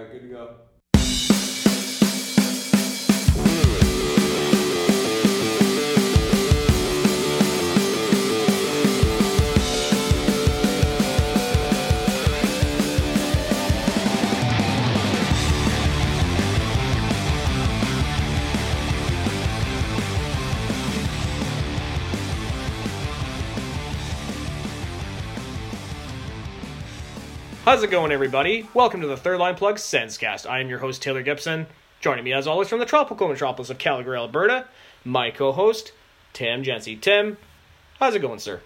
All right, good to go. How's it going, everybody? Welcome to the Third Line Plug Sensecast. I am your host, Taylor Gibson. Joining me, as always, from the tropical metropolis of Calgary, Alberta, my co host, Tim Jency. Tim, how's it going, sir?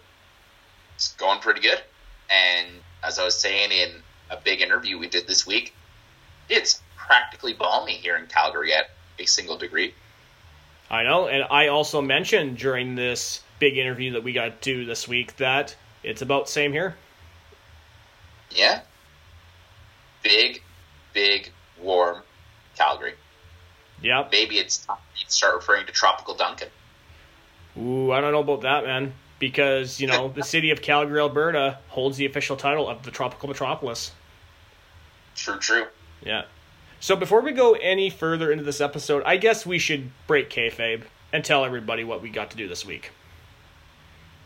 It's going pretty good. And as I was saying in a big interview we did this week, it's practically balmy here in Calgary at a single degree. I know, and I also mentioned during this big interview that we got to do this week that it's about same here. Yeah. Big, big, warm Calgary. Yep. Maybe it's time to start referring to Tropical Duncan. Ooh, I don't know about that, man. Because, you know, the city of Calgary, Alberta holds the official title of the tropical metropolis. True, true. Yeah. So before we go any further into this episode, I guess we should break kayfabe and tell everybody what we got to do this week.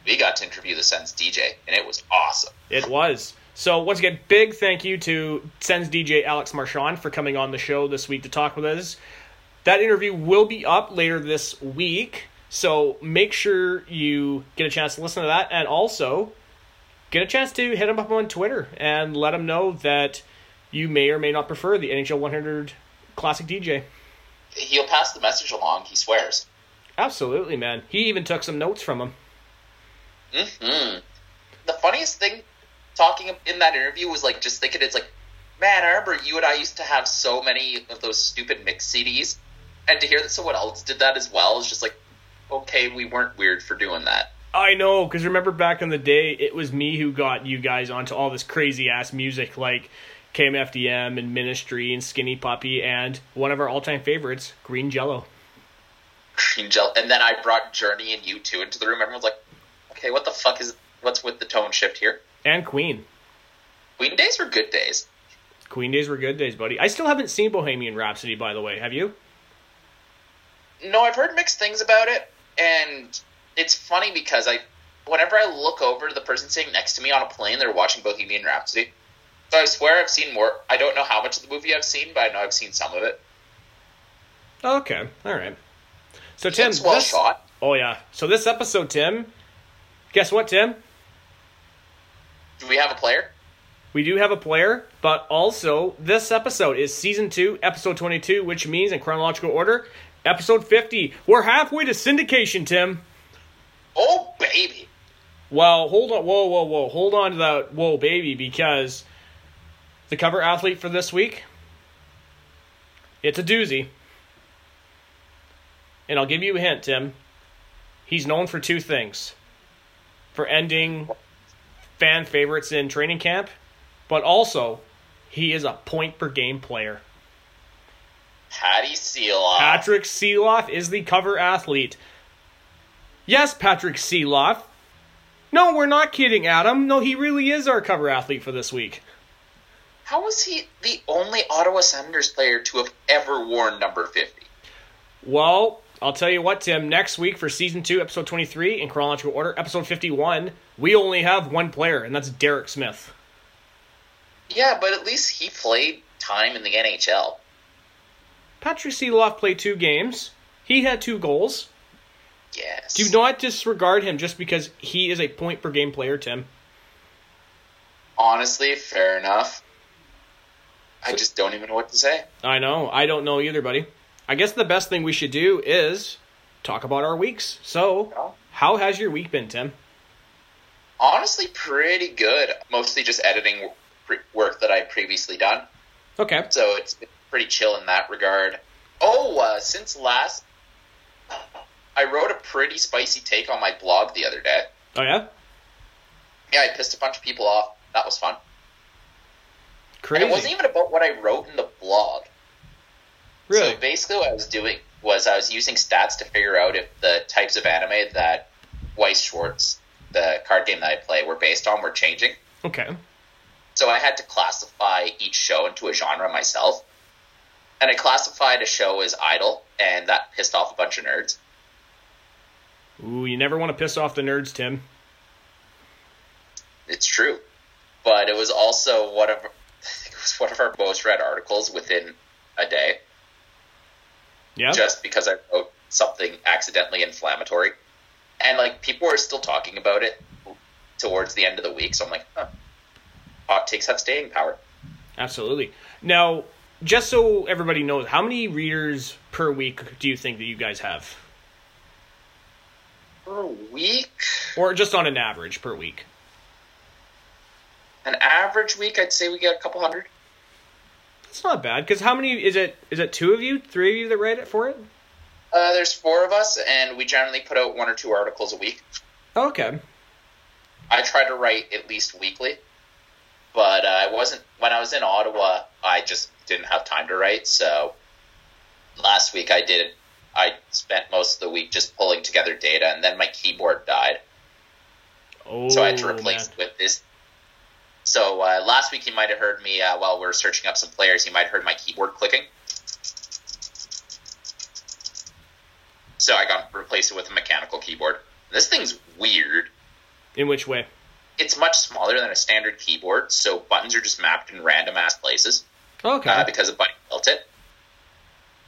We got to interview the Sens DJ, and it was awesome. It was. So once again, big thank you to Sens DJ Alex Marchand for coming on the show this week to talk with us. That interview will be up later this week, so make sure you get a chance to listen to that, and also get a chance to hit him up on Twitter and let him know that you may or may not prefer the NHL 100 Classic DJ. He'll pass the message along, he swears. Absolutely, man. He even took some notes from him. hmm The funniest thing talking in that interview was like just thinking it's like, man, I remember you and I used to have so many of those stupid mix CDs, and to hear that someone else did that as well is just like, okay, we weren't weird for doing that. I know, because remember back in the day, it was me who got you guys onto all this crazy ass music like KMFDM and Ministry and Skinny Puppy and one of our all time favorites, Green Jello. Green Jello. and then I brought Journey and you two into the room. Everyone's like, okay, what the fuck is what's with the tone shift here? And Queen. Queen days were good days. Queen days were good days, buddy. I still haven't seen Bohemian Rhapsody, by the way. Have you? No, I've heard mixed things about it, and it's funny because I, whenever I look over to the person sitting next to me on a plane, they're watching Bohemian Rhapsody. So I swear I've seen more. I don't know how much of the movie I've seen, but I know I've seen some of it. Okay, all right. So Tim, well this- shot. Oh yeah. So this episode, Tim. Guess what, Tim? Do we have a player? We do have a player, but also this episode is season two, episode twenty-two, which means in chronological order, episode fifty. We're halfway to syndication, Tim. Oh baby! Well, hold on. Whoa, whoa, whoa. Hold on to that. Whoa, baby, because the cover athlete for this week, it's a doozy. And I'll give you a hint, Tim. He's known for two things for ending fan favorites in training camp, but also he is a point per game player. Patty Sieloff. Patrick Sieloff is the cover athlete. Yes, Patrick Sieloff. No, we're not kidding, Adam. No, he really is our cover athlete for this week. How was he the only Ottawa Senators player to have ever worn number fifty? Well, I'll tell you what, Tim. Next week for season two, episode 23, in chronological order, episode 51, we only have one player, and that's Derek Smith. Yeah, but at least he played time in the NHL. Patrick Sieloff played two games. He had two goals. Yes. Do not disregard him just because he is a point per game player, Tim. Honestly, fair enough. I just don't even know what to say. I know. I don't know either, buddy. I guess the best thing we should do is talk about our weeks. So, how has your week been, Tim? Honestly, pretty good. Mostly just editing work that I'd previously done. Okay. So it's been pretty chill in that regard. Oh, uh, since last, I wrote a pretty spicy take on my blog the other day. Oh, yeah? Yeah, I pissed a bunch of people off. That was fun. Crazy. And it wasn't even about what I wrote in the blog. Really? So basically, what I was doing was I was using stats to figure out if the types of anime that Weiss Schwarz, the card game that I play, were based on were changing. okay. So I had to classify each show into a genre myself. And I classified a show as idol, and that pissed off a bunch of nerds. Ooh, you never want to piss off the nerds, Tim. It's true. But it was also one of it was one of our most read articles within a day. Yeah. Just because I wrote something accidentally inflammatory. And like people are still talking about it towards the end of the week, so I'm like, huh. Hot takes have staying power. Absolutely. Now, just so everybody knows, how many readers per week do you think that you guys have? Per week? Or just on an average per week? An average week, I'd say we get a couple hundred. That's not bad. Because how many is it? Is it two of you, three of you that write it for it? Uh, there's four of us, and we generally put out one or two articles a week. Okay. I try to write at least weekly, but uh, I wasn't when I was in Ottawa. I just didn't have time to write. So last week I did. I spent most of the week just pulling together data, and then my keyboard died, Oh, so I had to replace man. it with this. So uh, last week you might have heard me uh, while we are searching up some players. You might have heard my keyboard clicking. So I got replaced it with a mechanical keyboard. This thing's weird. In which way? It's much smaller than a standard keyboard, so buttons are just mapped in random ass places Okay. uh, because a buddy built it.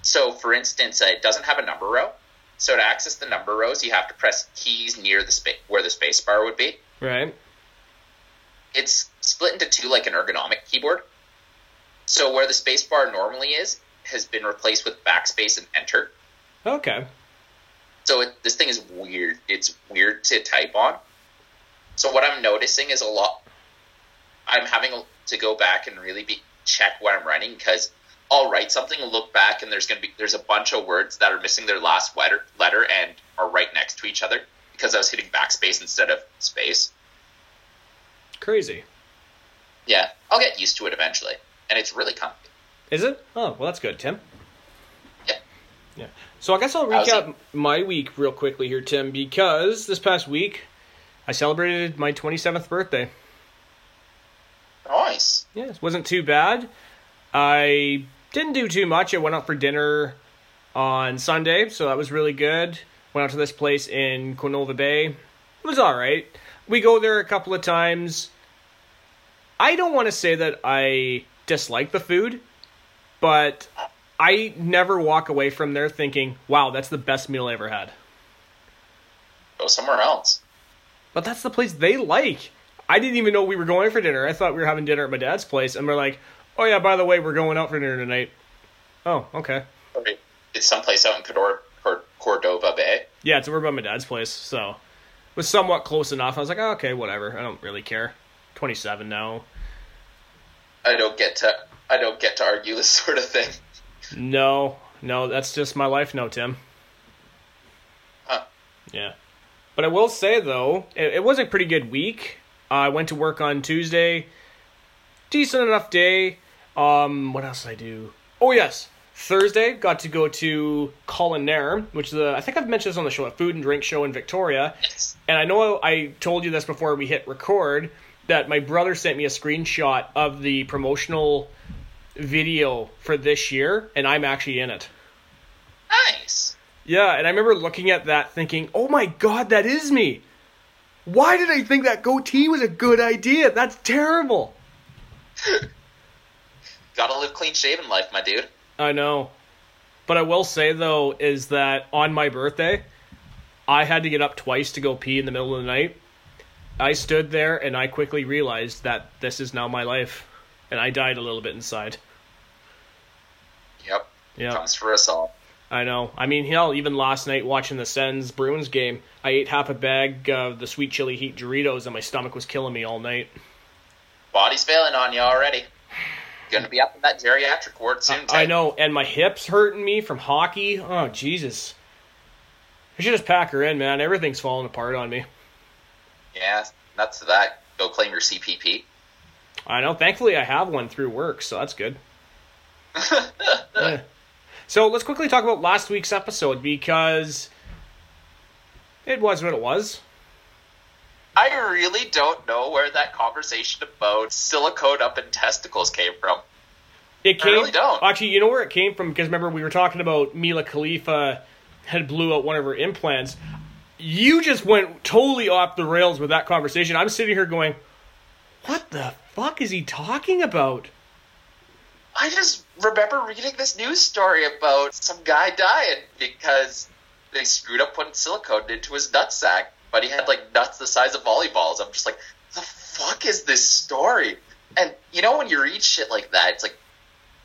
So, for instance, uh, it doesn't have a number row. So to access the number rows, you have to press keys near the space where the space bar would be. right. It's split into two like an ergonomic keyboard. So where the space bar normally is has been replaced with backspace and enter. Okay. So it, this thing is weird. It's weird to type on. So what I'm noticing is a lot. I'm having to go back and really be check what I'm writing because I'll write something, look back, and there's gonna be there's a bunch of words that are missing their last letter letter and are right next to each other because I was hitting backspace instead of space. Crazy. Yeah, I'll get used to it eventually, and it's really comfy. Is it? Oh, well, that's good, Tim. Yeah. Yeah. So I guess I'll recap my week real quickly here, Tim, because this past week I celebrated my 27th birthday. Nice. Yes, wasn't too bad. I didn't do too much. I went out for dinner on Sunday, so that was really good. Went out to this place in Quinova Bay. It was all right. We go there a couple of times. I don't want to say that I dislike the food, but I never walk away from there thinking, "Wow, that's the best meal I ever had." Go somewhere else. But that's the place they like. I didn't even know we were going for dinner. I thought we were having dinner at my dad's place, and we're like, "Oh yeah, by the way, we're going out for dinner tonight." Oh, okay. It's someplace out in Cordor- Cord- Cordova Bay. Yeah, it's over by my dad's place, so it was somewhat close enough. I was like, oh, "Okay, whatever. I don't really care." Twenty-seven now. I don't get to I don't get to argue this sort of thing. No, no, that's just my life now, Tim. Huh. Yeah, but I will say though, it, it was a pretty good week. I went to work on Tuesday. Decent enough day. Um, what else did I do? Oh yes, Thursday got to go to Culinaire, which is a, I think I've mentioned this on the show, a food and drink show in Victoria. Yes. And I know I told you this before we hit record that my brother sent me a screenshot of the promotional video for this year, and I'm actually in it. Nice. Yeah, and I remember looking at that thinking, oh my god, that is me. Why did I think that goatee was a good idea? That's terrible. Gotta live clean shaven life, my dude. I know. But I will say, though, is that on my birthday, I had to get up twice to go pee in the middle of the night. I stood there and I quickly realized that this is now my life. And I died a little bit inside. Yep. Yeah. Comes for us all. I know. I mean, hell, even last night watching the Sens Bruins game, I ate half a bag of the sweet chili heat Doritos, and my stomach was killing me all night. Body's failing on you already. Gonna be up in that geriatric ward soon. I Ted. know, and my hips hurting me from hockey. Oh Jesus! I should just pack her in, man. Everything's falling apart on me. Yeah, nuts to that. Go claim your CPP. I know. Thankfully, I have one through work, so that's good. Yeah. So let's quickly talk about last week's episode because it was what it was. I really don't know where that conversation about silicone up in testicles came from. It I came. really don't. Actually, you know where it came from because remember we were talking about Mila Khalifa had blew out one of her implants. You just went totally off the rails with that conversation. I'm sitting here going, "What the fuck is he talking about?" I just remember reading this news story about some guy dying because they screwed up putting silicone into his nutsack, but he had like nuts the size of volleyballs. I'm just like, the fuck is this story? And you know when you read shit like that, it's like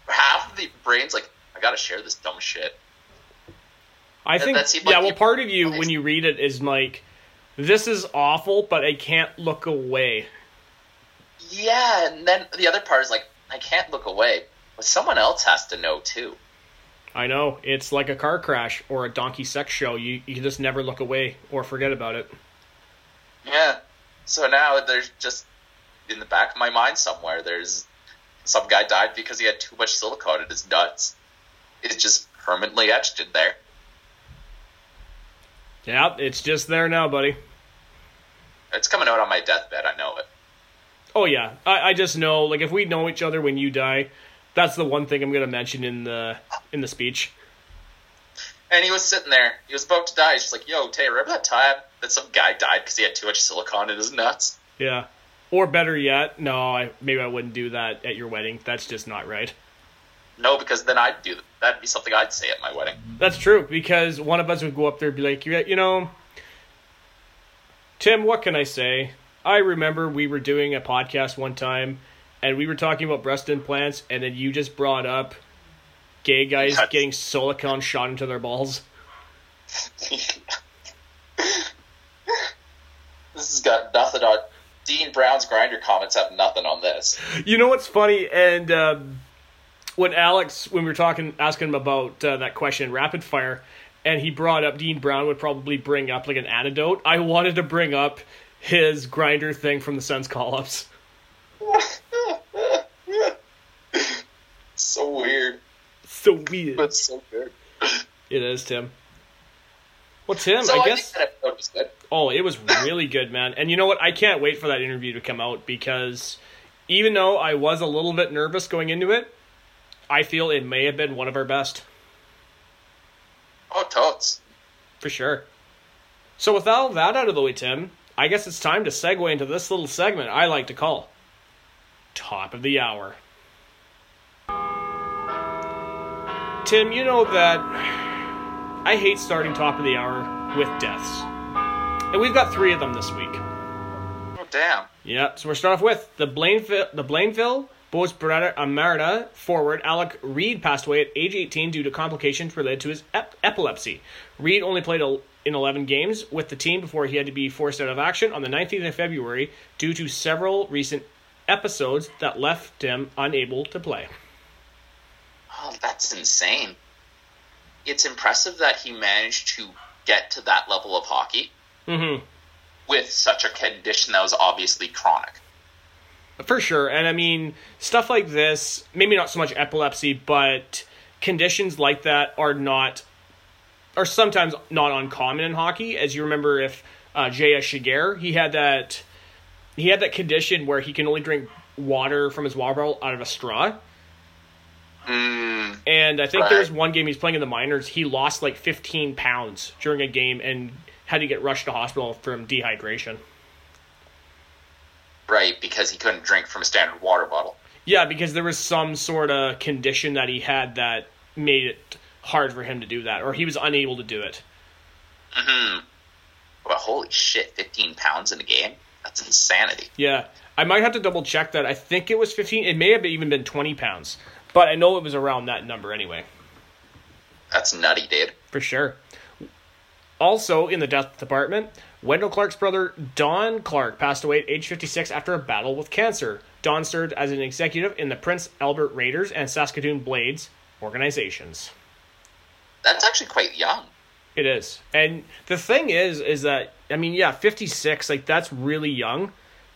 half of the brain's like, I gotta share this dumb shit. I think that yeah. like Well, part of you when you read it is like, "This is awful," but I can't look away. Yeah, and then the other part is like, I can't look away, but someone else has to know too. I know it's like a car crash or a donkey sex show. You you just never look away or forget about it. Yeah. So now there's just in the back of my mind somewhere, there's some guy died because he had too much silicone in his nuts. It's just permanently etched in there. Yeah, it's just there now, buddy. It's coming out on my deathbed. I know it. Oh yeah, I, I just know like if we know each other when you die, that's the one thing I'm gonna mention in the in the speech. And he was sitting there. He was about to die. He's just like, "Yo, Tay, remember that time that some guy died because he had too much silicone in his nuts?" Yeah, or better yet, no, I maybe I wouldn't do that at your wedding. That's just not right. No, because then I'd do that'd be something I'd say at my wedding. That's true because one of us would go up there and be like, "You know, Tim, what can I say? I remember we were doing a podcast one time, and we were talking about breast implants, and then you just brought up gay guys getting silicone shot into their balls." this has got nothing on. Dean Brown's grinder comments have nothing on this. You know what's funny? And um, when Alex, when we were talking, asking him about uh, that question rapid fire, and he brought up Dean Brown would probably bring up like an antidote. I wanted to bring up his grinder thing from the Suns call ups. so weird, So weird. but so good. It is, Tim. Well, Tim, so I guess. was good. Oh, it was really good, man. And you know what? I can't wait for that interview to come out because even though I was a little bit nervous going into it, I feel it may have been one of our best. Oh, totes. For sure. So with all that out of the way, Tim, I guess it's time to segue into this little segment I like to call Top of the Hour. Tim, you know that I hate starting top of the hour with deaths. And we've got three of them this week. Oh, damn. Yeah, so we're starting off with the Blainville, the Blainville Boys Armada forward Alec Reed passed away at age 18 due to complications related to his ep- epilepsy. Reed only played el- in 11 games with the team before he had to be forced out of action on the 19th of February due to several recent episodes that left him unable to play. Oh, that's insane. It's impressive that he managed to get to that level of hockey hmm with such a condition that was obviously chronic. For sure. And I mean, stuff like this, maybe not so much epilepsy, but conditions like that are not, are sometimes not uncommon in hockey. As you remember, if uh, J.S. Giguère, he had that, he had that condition where he can only drink water from his water bottle out of a straw. Mm, And I think Right. there was one game he's playing in the minors, he lost like 15 pounds during a game and had to get rushed to hospital from dehydration. Right, because he couldn't drink from a standard water bottle. Yeah, because there was some sort of condition that he had that made it hard for him to do that, or he was unable to do it. hmm But holy shit, 15 pounds in a game? That's insanity. Yeah, I might have to double check that. I think it was 15. It may have even been 20 pounds, but I know it was around that number anyway, That's nutty, dude. for sure. Also, in the death department, Wendel Clark's brother Don Clark passed away at age 56 after a battle with cancer. Don served as an executive in the Prince Albert Raiders and Saskatoon Blades organizations. That's actually quite young. It is. And the thing is, is that, I mean, yeah, 56, like, that's really young,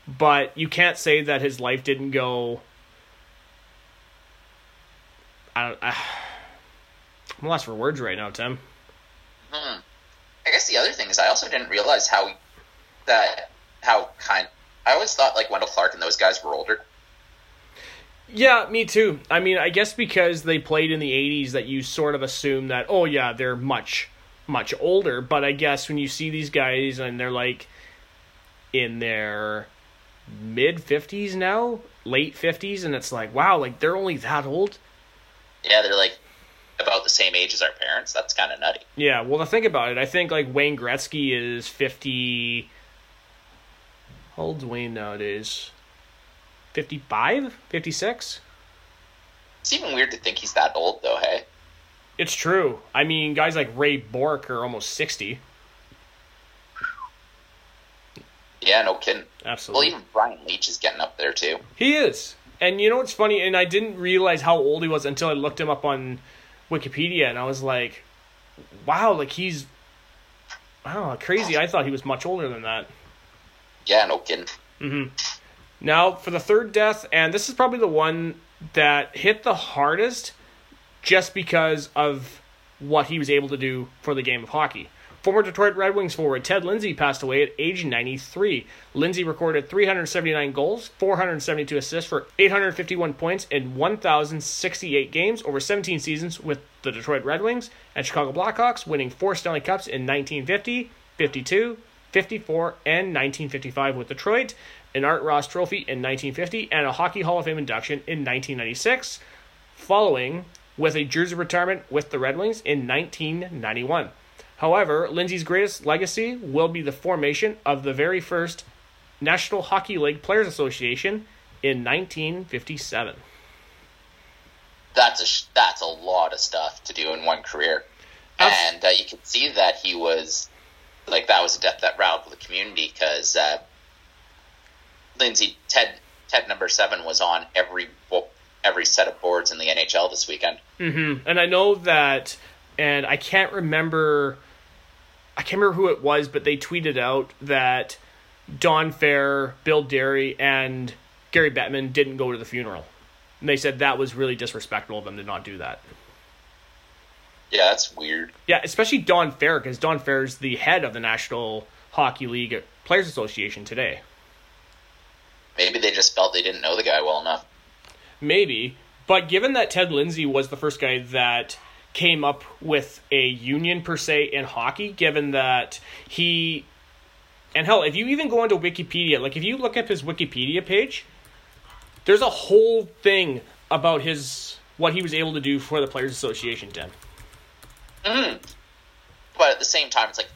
but you can't say that his life didn't go. I don't. I, I'm lost for words right now, Tim. Hmm. I guess the other thing is I also didn't realize how that how kind. I always thought like Wendel Clark and those guys were older. Yeah, me too. I mean, I guess because they played in the 80s that you sort of assume that, oh, yeah, they're much, much older. But I guess when you see these guys and they're like in their mid 50s now, late 50s, and it's like, wow, like they're only that old. Yeah, they're like about the same age as our parents. That's kind of nutty. Yeah, well, to think about it, I think like Wayne Gretzky is 50. How old's Wayne nowadays? 55? 56? It's even weird to think he's that old, though, hey? It's true. I mean, guys like Ray Bourque are almost 60. Yeah, no kidding. Absolutely. Well, even Brian Leetch is getting up there, too. He is. And you know what's funny? And I didn't realize how old he was until I looked him up on Wikipedia, and I was like, wow, like he's. Wow, crazy. I thought he was much older than that. Yeah, no kidding. hmm Now, for the third death, and this is probably the one that hit the hardest just because of what he was able to do for the game of hockey. Former Detroit Red Wings forward Ted Lindsay passed away at age 93. Lindsay recorded 379 goals, 472 assists for 851 points in 1,068 games over 17 seasons with the Detroit Red Wings and Chicago Blackhawks, winning four Stanley Cups in 1950, 52, 54, and 1955 with Detroit, an Art Ross Trophy in 1950, and a Hockey Hall of Fame induction in 1996, following with a jersey retirement with the Red Wings in 1991. However, Lindsay's greatest legacy will be the formation of the very first National Hockey League Players Association in 1957. That's a that's a lot of stuff to do in one career, Abs- and uh, you can see that he was like that was a death that riled the community because uh, Lindsay Ted Ted number seven was on every every set of boards in the NHL this weekend. hmm And I know that, and I can't remember, I can't remember who it was, but they tweeted out that Don Fehr, Bill Daly, and Gary Bettman didn't go to the funeral. And they said that was really disrespectful of them to not do that. Yeah, that's weird. Yeah, especially Don Fehr, because Don Fehr is the head of the National Hockey League Players Association today. Maybe they just felt they didn't know the guy well enough. Maybe. But given that Ted Lindsay was the first guy that came up with a union per se in hockey, given that he. And hell, if you even go into Wikipedia, like if you look up his Wikipedia page, there's a whole thing about his what he was able to do for the Players Association, Tim. Mm. But at the same time, it's like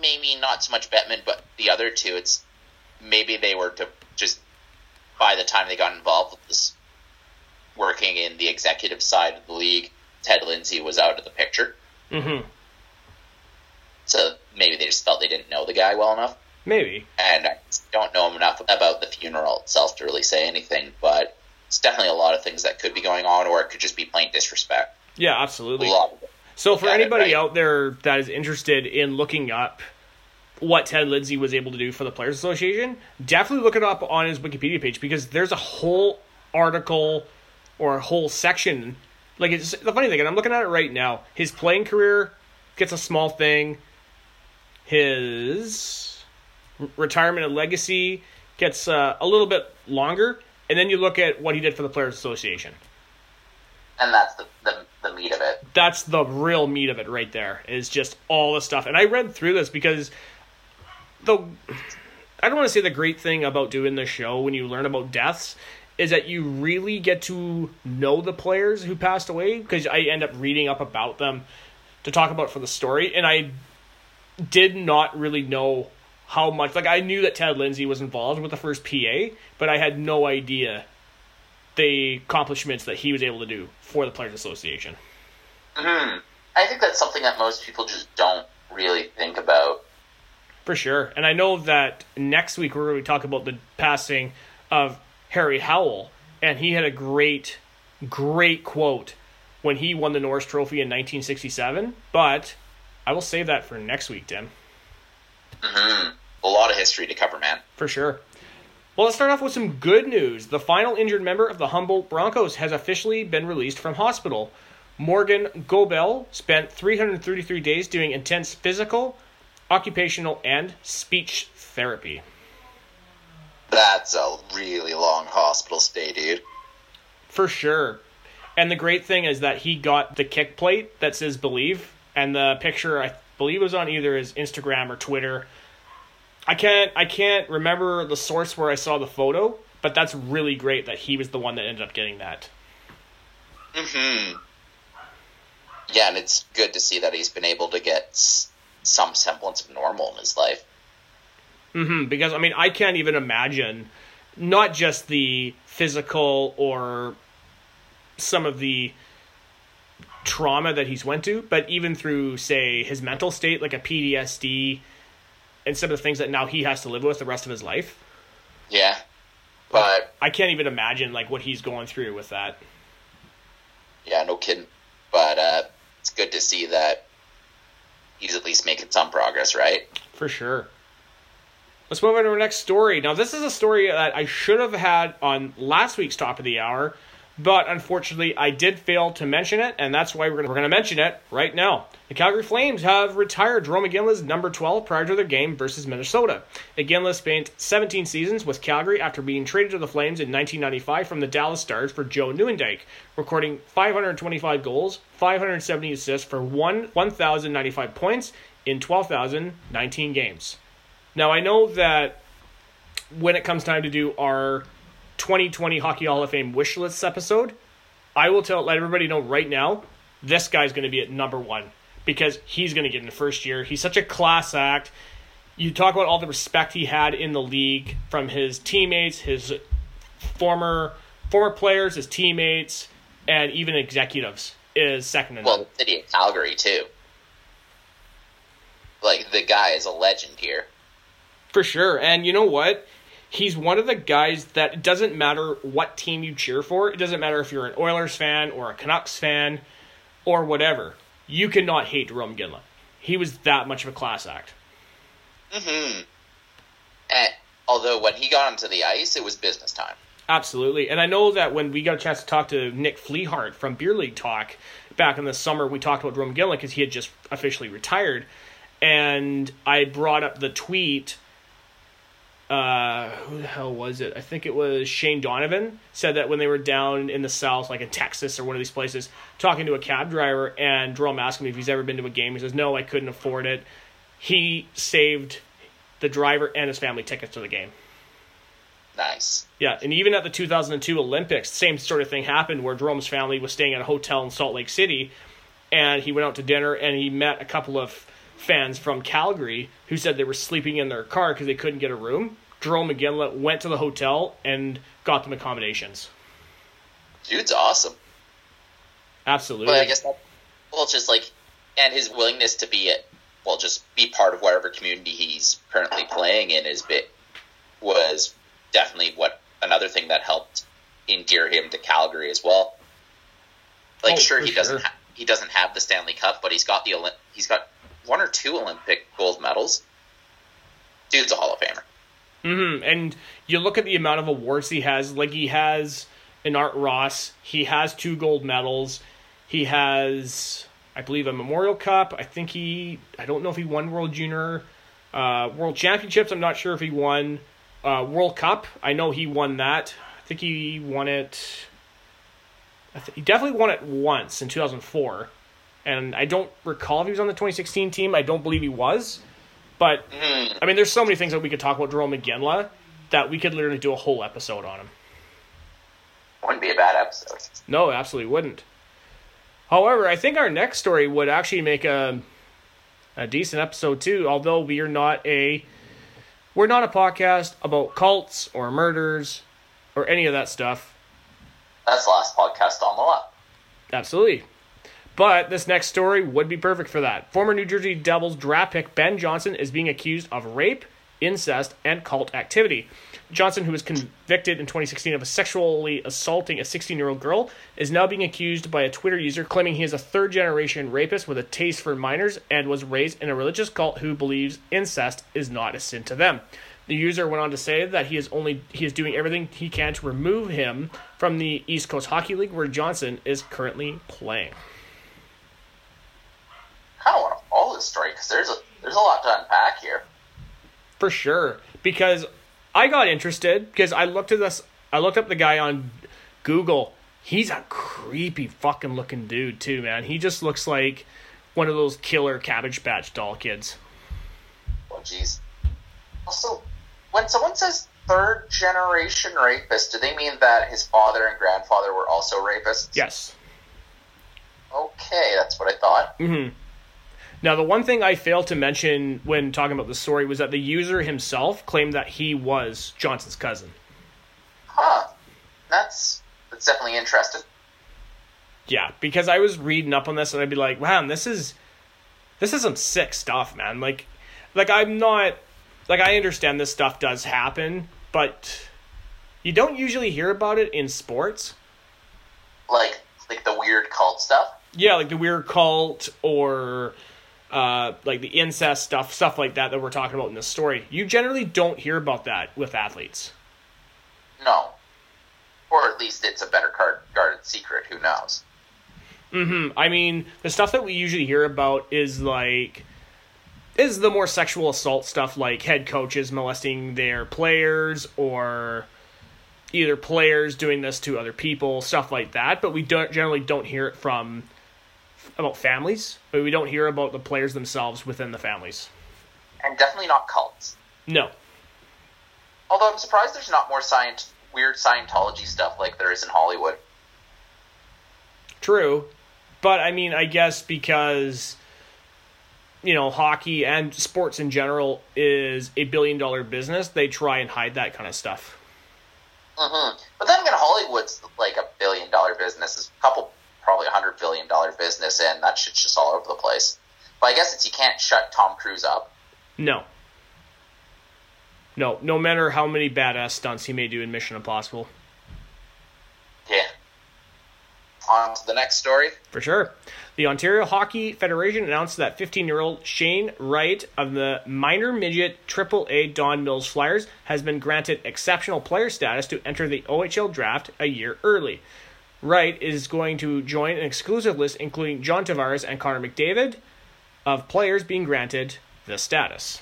maybe not so much Bettman, but the other two. It's maybe they were to just by the time they got involved with this working in the executive side of the league, Ted Lindsay was out of the picture. Mm-hmm. So maybe they just felt they didn't know the guy well enough. Maybe. And I don't know him enough about the funeral itself to really say anything, but it's definitely a lot of things that could be going on, or it could just be plain disrespect. Yeah, absolutely. lot of it. So for Got it, anybody right. out there that is interested in looking up what Ted Lindsay was able to do for the Players Association, definitely look it up on his Wikipedia page because there's a whole article or a whole section. Like it's the funny thing, and I'm looking at it right now. His playing career gets a small thing. His retirement and legacy gets uh, a little bit longer, and then you look at what he did for the Players Association. And that's the, the, the meat of it. that's the real meat of it right there is just all the stuff and i read through this because the i don't want to say the great thing about doing the show when you learn about deaths is that you really get to know the players who passed away because i end up reading up about them to talk about for the story and i did not really know how much like i knew that ted lindsay was involved with the first pa but i had no idea the accomplishments that he was able to do for the players association hmm I think that's something that most people just don't really think about. For sure. And I know that next week we're going to talk about the passing of Harry Howell. And he had a great, great quote when he won the Norris Trophy in 1967. But I will save that for next week, Tim. hmm A lot of history to cover, man. For sure. Well, let's start off with some good news. The final injured member of the Humboldt Broncos has officially been released from hospital. Morgan Gobeil spent 333 days doing intense physical, occupational, and speech therapy. That's a really long hospital stay, dude. For sure. And the great thing is that he got the kick plate that says believe, and the picture I believe was on either his Instagram or Twitter. I can't I can't remember the source where I saw the photo, but that's really great that he was the one that ended up getting that. hmm Yeah, and it's good to see that he's been able to get some semblance of normal in his life. Hmm Because I mean, I can't even imagine not just the physical or some of the trauma that he's went to, but even through say his mental state, like a PTSD, and some of the things that now he has to live with the rest of his life. Yeah, but I can't even imagine like what he's going through with that. yeah, no kidding. But uh, it's good to see that he's at least making some progress, right? For sure. Let's move on to our next story. Now, this is a story that I should have had on last week's top of the hour, but unfortunately, I did fail to mention it, and that's why we're going to mention it right now. The Calgary Flames have retired Jarome Iginla's number 12 prior to their game versus Minnesota. Iginla spent 17 seasons with Calgary after being traded to the Flames in 1995 from the Dallas Stars for Joe Nieuwendyk, recording 525 goals, 570 assists for one 1,095 points in 12,019 games. Now, I know that when it comes time to do our 2020 Hockey Hall of Fame wish lists episode, I will tell let everybody know right now this guy's going to be at number one because he's going to get in the first year. He's such a class act. You talk about all the respect he had in the league from his teammates, his former former players, his teammates, and even executives is second none. Well, the city of Calgary too. Like the guy is a legend here. For sure. And you know what? He's one of the guys that it doesn't matter what team you cheer for. It doesn't matter if you're an Oilers fan or a Canucks fan or whatever. You cannot hate Jarome Iginla. He was that much of a class act. Mm-hmm. And although when he got onto the ice, it was business time. Absolutely. And I know that when we got a chance to talk to Nick Fleehart from Beer League Talk back in the summer, we talked about Jarome Iginla because he had just officially retired. And I brought up the tweet uh who the hell was it? I think it was Shane Donovan said that when they were down in the south, like in Texas or one of these places, talking to a cab driver and Jarome asked him if he's ever been to a game. He says, No, I couldn't afford it. He saved the driver and his family tickets to the game. Nice. Yeah, and even at the 2002 Olympics, same sort of thing happened where Jarome's family was staying at a hotel in Salt Lake City, and he went out to dinner and he met a couple of fans from Calgary who said they were sleeping in their car because they couldn't get a room. Jarome Iginla went to the hotel and got them accommodations. Dude's awesome. Absolutely. But I guess that, well, just like, and his willingness to be it, well, just be part of whatever community he's currently playing in is bit was definitely what another thing that helped endear him to Calgary as well. Like, Oh, sure, he doesn't sure. ha- he doesn't have the Stanley Cup, but he's got the Olymp- he's got one or two Olympic gold medals. Dude's a Hall of Famer. hmm And you look at the amount of awards he has. Like he has an Art Ross. He has two gold medals. He has, I believe, a Memorial Cup. I think he. I don't know if he won World Junior, uh, World Championships. I'm not sure if he won uh, World Cup. I know he won that. I think he won it. Th- he definitely won it once in 2004, and I don't recall if he was on the 2016 team. I don't believe he was, but Mm, I mean, there's so many things that we could talk about Jarome Iginla that we could literally do a whole episode on him. wouldn't be a bad episode. No, absolutely wouldn't. However, I think our next story would actually make a a decent episode too. Although we are not a we're not a podcast about cults or murders or any of that stuff. That's the last podcast on the left. Absolutely. But this next story would be perfect for that. Former New Jersey Devils draft pick Ben Johnson is being accused of rape, incest, and cult activity. Johnson, who was convicted in 2016 of sexually assaulting a 16 year old girl, is now being accused by a Twitter user claiming he is a third generation rapist with a taste for minors and was raised in a religious cult who believes incest is not a sin to them. The user went on to say that he is only he is doing everything he can to remove him from the East Coast Hockey League where Johnson is currently playing. Kind of want to follow this story because there's a there's a lot to unpack here. for sure. Because I got interested because I looked at this. I looked up the guy on Google. He's a creepy fucking looking dude too, man. He just looks like one of those killer Cabbage Patch doll kids. Oh, jeez. Also, when someone says third generation rapist, do they mean that his father and grandfather were also rapists? Yes. Okay, that's what I thought. hmm Now, the one thing I failed to mention when talking about the story was that the user himself claimed that he was Johnson's cousin. Huh. That's that's definitely interesting. Yeah, because I was reading up on this and I'd be like, wow, this is this is some sick stuff, man. Like like I'm not like I understand this stuff does happen, but you don't usually hear about it in sports. Like like the weird cult stuff. Yeah, like the weird cult or uh, like the incest stuff, stuff like that that we're talking about in this story. You generally don't hear about that with athletes. No. Or at least it's a better card guarded secret, who knows. hmm I mean, the stuff that we usually hear about is like is the more sexual assault stuff like head coaches molesting their players or either players doing this to other people, stuff like that, but we don't generally don't hear it from about families, but we don't hear about the players themselves within the families. And definitely not cults. No. Although I'm surprised there's not more scient- weird Scientology stuff like there is in Hollywood. True. But I mean, I guess because you know, hockey and sports in general is a billion dollar business, they try and hide that kind of stuff. hmm But then again, Hollywood's like a billion dollar business. A couple, probably a hundred billion dollar business, and that shit's just all over the place. But I guess it's you can't shut Tom Cruise up. No. No, no matter how many badass stunts he may do in Mission Impossible. Yeah. On to the next story. For sure. The Ontario Hockey Federation announced that 15 year old Shane Wright of the minor midget AAA Don Mills Flyers has been granted exceptional player status to enter the OHL draft a year early. Wright is going to join an exclusive list including John Tavares and Connor McDavid of players being granted the status.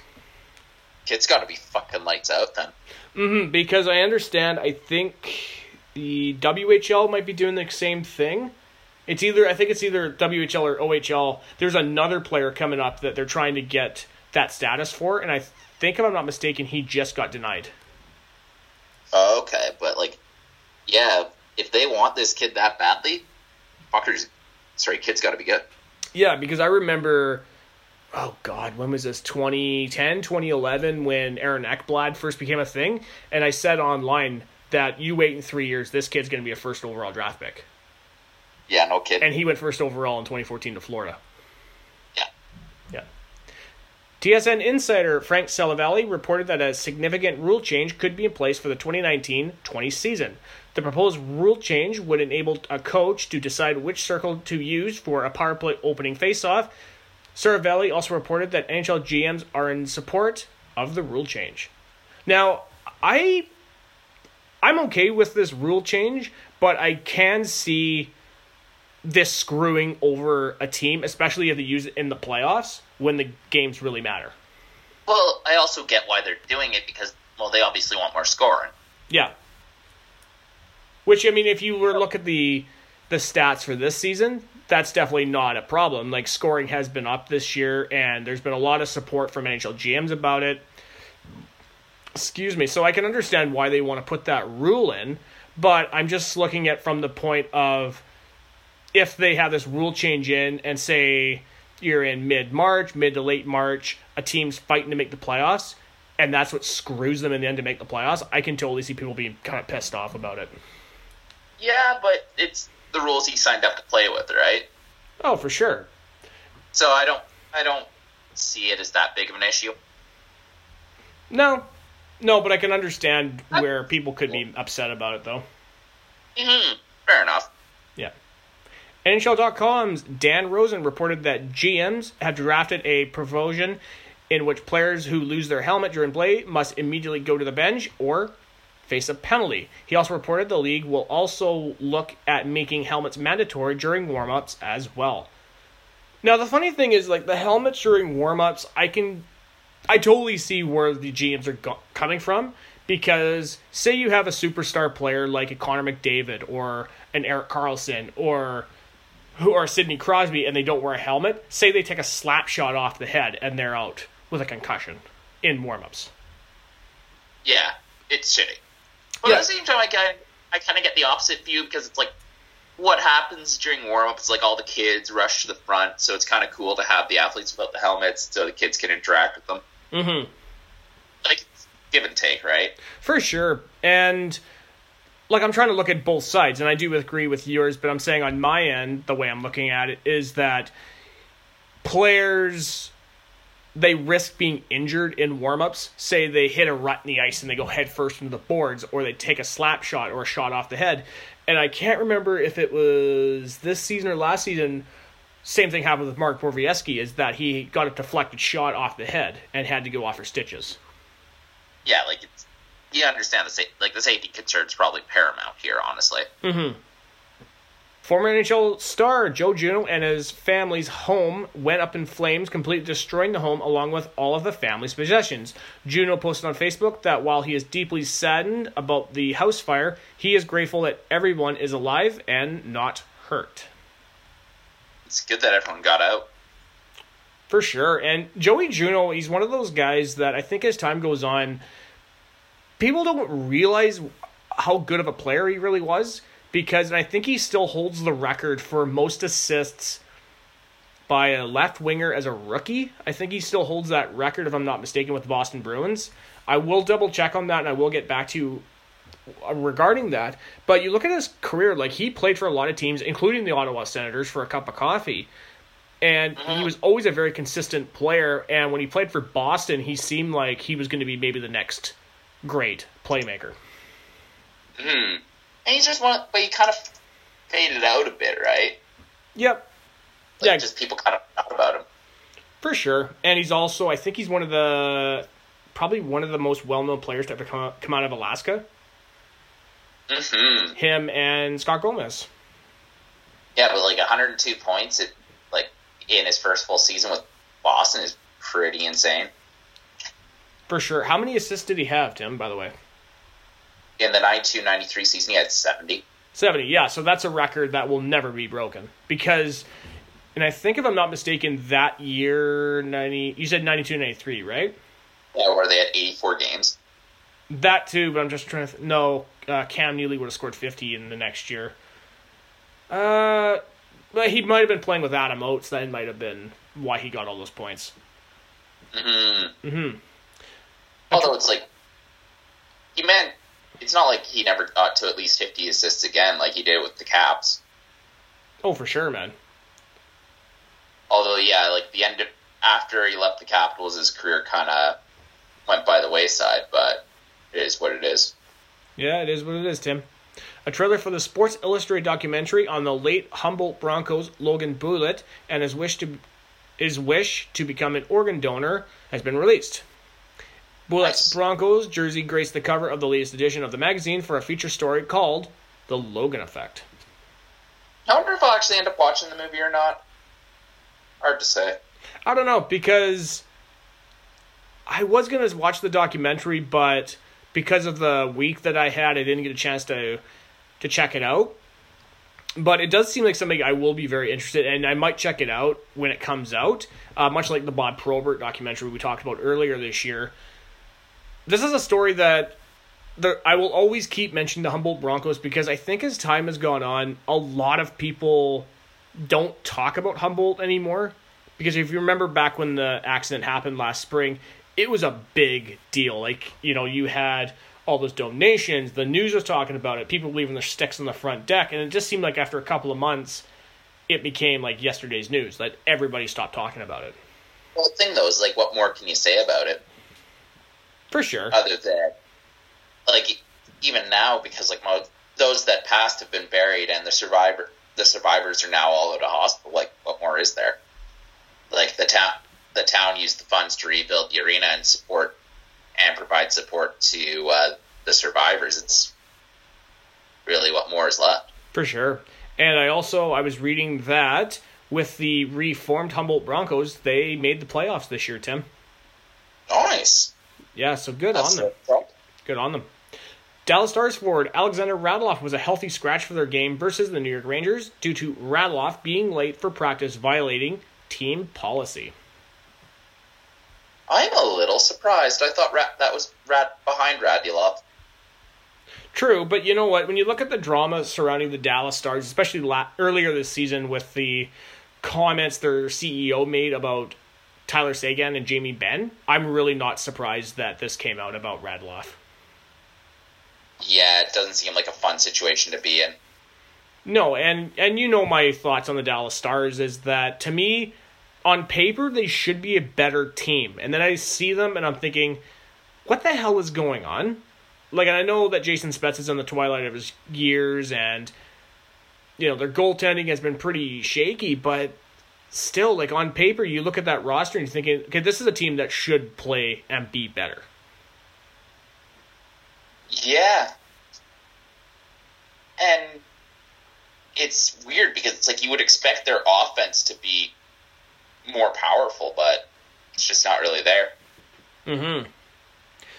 It's got to be fucking lights out then. hmm because I understand, I think the WHL might be doing the same thing. It's either I think it's either WHL or OHL. There's another player coming up that they're trying to get that status for, and I think if I'm not mistaken, he just got denied. Okay, but like, yeah, if they want this kid that badly, fuckers, sorry, kid's got to be good. Yeah, because I remember oh god, when was this? 2010, 2011 when Aaron Ekblad first became a thing, and I said online that you wait in 3 years this kid's going to be a first overall draft pick. Yeah, no kid. And he went first overall in 2014 to Florida. Yeah. Yeah. TSN insider Frank Seravalli reported that a significant rule change could be in place for the 2019-20 season. The proposed rule change would enable a coach to decide which circle to use for a power play opening faceoff. Seravalli also reported that NHL GMs are in support of the rule change. Now, I I'm okay with this rule change, but I can see this screwing over a team, especially if they use it in the playoffs when the games really matter. Well, I also get why they're doing it because, well, they obviously want more scoring. Yeah. Which I mean, if you were to look at the the stats for this season, that's definitely not a problem. Like scoring has been up this year, and there's been a lot of support from NHL GMs about it. Excuse me. So I can understand why they want to put that rule in, but I'm just looking at from the point of if they have this rule change in and say you're in mid March, mid to late March, a team's fighting to make the playoffs, and that's what screws them in the end to make the playoffs, I can totally see people being kind of pissed off about it. Yeah, but it's the rules he signed up to play with, right? Oh, for sure. So I don't, I don't see it as that big of an issue. No, no, but I can understand where people could be upset about it, though. hmm Fair enough. NHL.com's Dan Rosen reported that GMs have drafted a provision in which players who lose their helmet during play must immediately go to the bench or face a penalty. He also reported the league will also look at making helmets mandatory during warm-ups as well. Now the funny thing is like the helmets during warm-ups, I can I totally see where the GMs are go- coming from because say you have a superstar player like a Connor McDavid or an Erik Karlsson or who are Sidney Crosby and they don't wear a helmet, say they take a slap shot off the head and they're out with a concussion in warm-ups. Yeah, it's shitty. But Yeah. at the same time, I kind I kind of get the opposite view because it's like what happens during warm up is like all the kids rush to the front, so it's kind of cool to have the athletes without the helmets so the kids can interact with them. Mm-hmm. Like give and take, right? For sure. And like I'm trying to look at both sides, and I do agree with yours, but I'm saying on my end, the way I'm looking at it is that players they risk being injured in warm-ups. Say they hit a rut in the ice and they go head first into the boards, or they take a slap shot or a shot off the head. And I can't remember if it was this season or last season. Same thing happened with Mark Borowiecki, is that he got a deflected shot off the head and had to go off for stitches. Yeah, like it's you understand the sa- like the safety concern is probably paramount here, honestly. Mm-hmm. Former NHL star Joe Juneau and his family's home went up in flames, completely destroying the home along with all of the family's possessions. Juneau posted on Facebook that while he is deeply saddened about the house fire, he is grateful that everyone is alive and not hurt. It's good that everyone got out. For sure. And Joey Juneau, he's one of those guys that I think as time goes on, people don't realize how good of a player he really was because I think he still holds the record for most assists by a left winger as a rookie. I think he still holds that record, if I'm not mistaken, with the Boston Bruins. I will double check on that and I will get back to you uh, regarding that. But you look at his career, like he played for a lot of teams, including the Ottawa Senators, for a cup of coffee. And he was always a very consistent player. And when he played for Boston, he seemed like he was going to be maybe the next great playmaker. Hmm. And he's just one, but he kind of faded out a bit, right? Yep. Like Yeah. just people kind of forgot about him. For sure. And he's also, I think he's one of the, probably one of the most well known players to ever come out, come out of Alaska. hmm Him and Scott Gomez. Yeah, but like 102 points, it, like in his first full season with Boston is pretty insane. For sure. How many assists did he have, Tim, by the way? In the 92-93 season, he had 70. 70, yeah. So that's a record that will never be broken. Because, and I think if I'm not mistaken, that year, 90, you said 92 93, right? Yeah, where they had 84 games. That too, but I'm just trying to. Th- no, uh, Cam Neely would have scored 50 in the next year. Uh, but he might have been playing with Adam Oates. That might have been why he got all those points. hmm hmm Although it's like, he meant it's not like he never got to at least 50 assists again, like he did with the Caps. Oh, for sure, man. Although, yeah, like the end of, after he left the Capitals, his career kind of went by the wayside. But it is what it is. Yeah, it is what it is, Tim. A trailer for the Sports Illustrated documentary on the late Humboldt Broncos Logan Boulet and his wish to his wish to become an organ donor has been released. Boulet's Nice. Broncos jersey graced the cover of the latest edition of the magazine for a feature story called "The Logan Effect." I wonder if I'll actually end up watching the movie or not. Hard to say. I don't know because I was gonna watch the documentary, but because of the week that I had, I didn't get a chance to to check it out. But it does seem like something I will be very interested, in, and I might check it out when it comes out. Uh, much like the Bob Probert documentary we talked about earlier this year. This is a story that the, I will always keep mentioning the Humboldt Broncos because I think as time has gone on, a lot of people don't talk about Humboldt anymore. Because if you remember back when the accident happened last spring, it was a big deal. Like, you know, you had all those donations, the news was talking about it, people leaving their sticks on the front deck, and it just seemed like after a couple of months, it became like yesterday's news that everybody stopped talking about it. Well, the thing though is like, what more can you say about it For sure. other than like even now because like most those that passed have been buried and the survivor the survivors are now all at a hospital. Like, what more is there? Like the town the town used the funds to rebuild the arena and support and provide support to uh, the survivors. It's really what more is left. For sure. And I also I was reading that with the reformed Humboldt Broncos, they made the playoffs this year, Tim. Nice. Yeah, so good That's on them. Good on them. Dallas Stars forward Alexander Radulov was a healthy scratch for their game versus the New York Rangers due to Radulov being late for practice violating team policy. I'm a little surprised. I thought that was Rat behind Radulov. True, but you know what? When you look at the drama surrounding the Dallas Stars, especially la- earlier this season with the comments their CEO made about Tyler Seguin and Jamie Benn, I'm really not surprised that this came out about Radulov. Yeah, it doesn't seem like a fun situation to be in. No, and and you know my thoughts on the Dallas Stars is that to me, on paper they should be a better team, and then I see them and I'm thinking, what the hell is going on? Like, and I know that Jason Spezza is on the twilight of his years, and you know their goaltending has been pretty shaky, but still, like on paper, you look at that roster and you're thinking, okay, this is a team that should play and be better. Yeah. And it's weird because it's like you would expect their offense to be more powerful, but it's just not really there. Mm-hmm.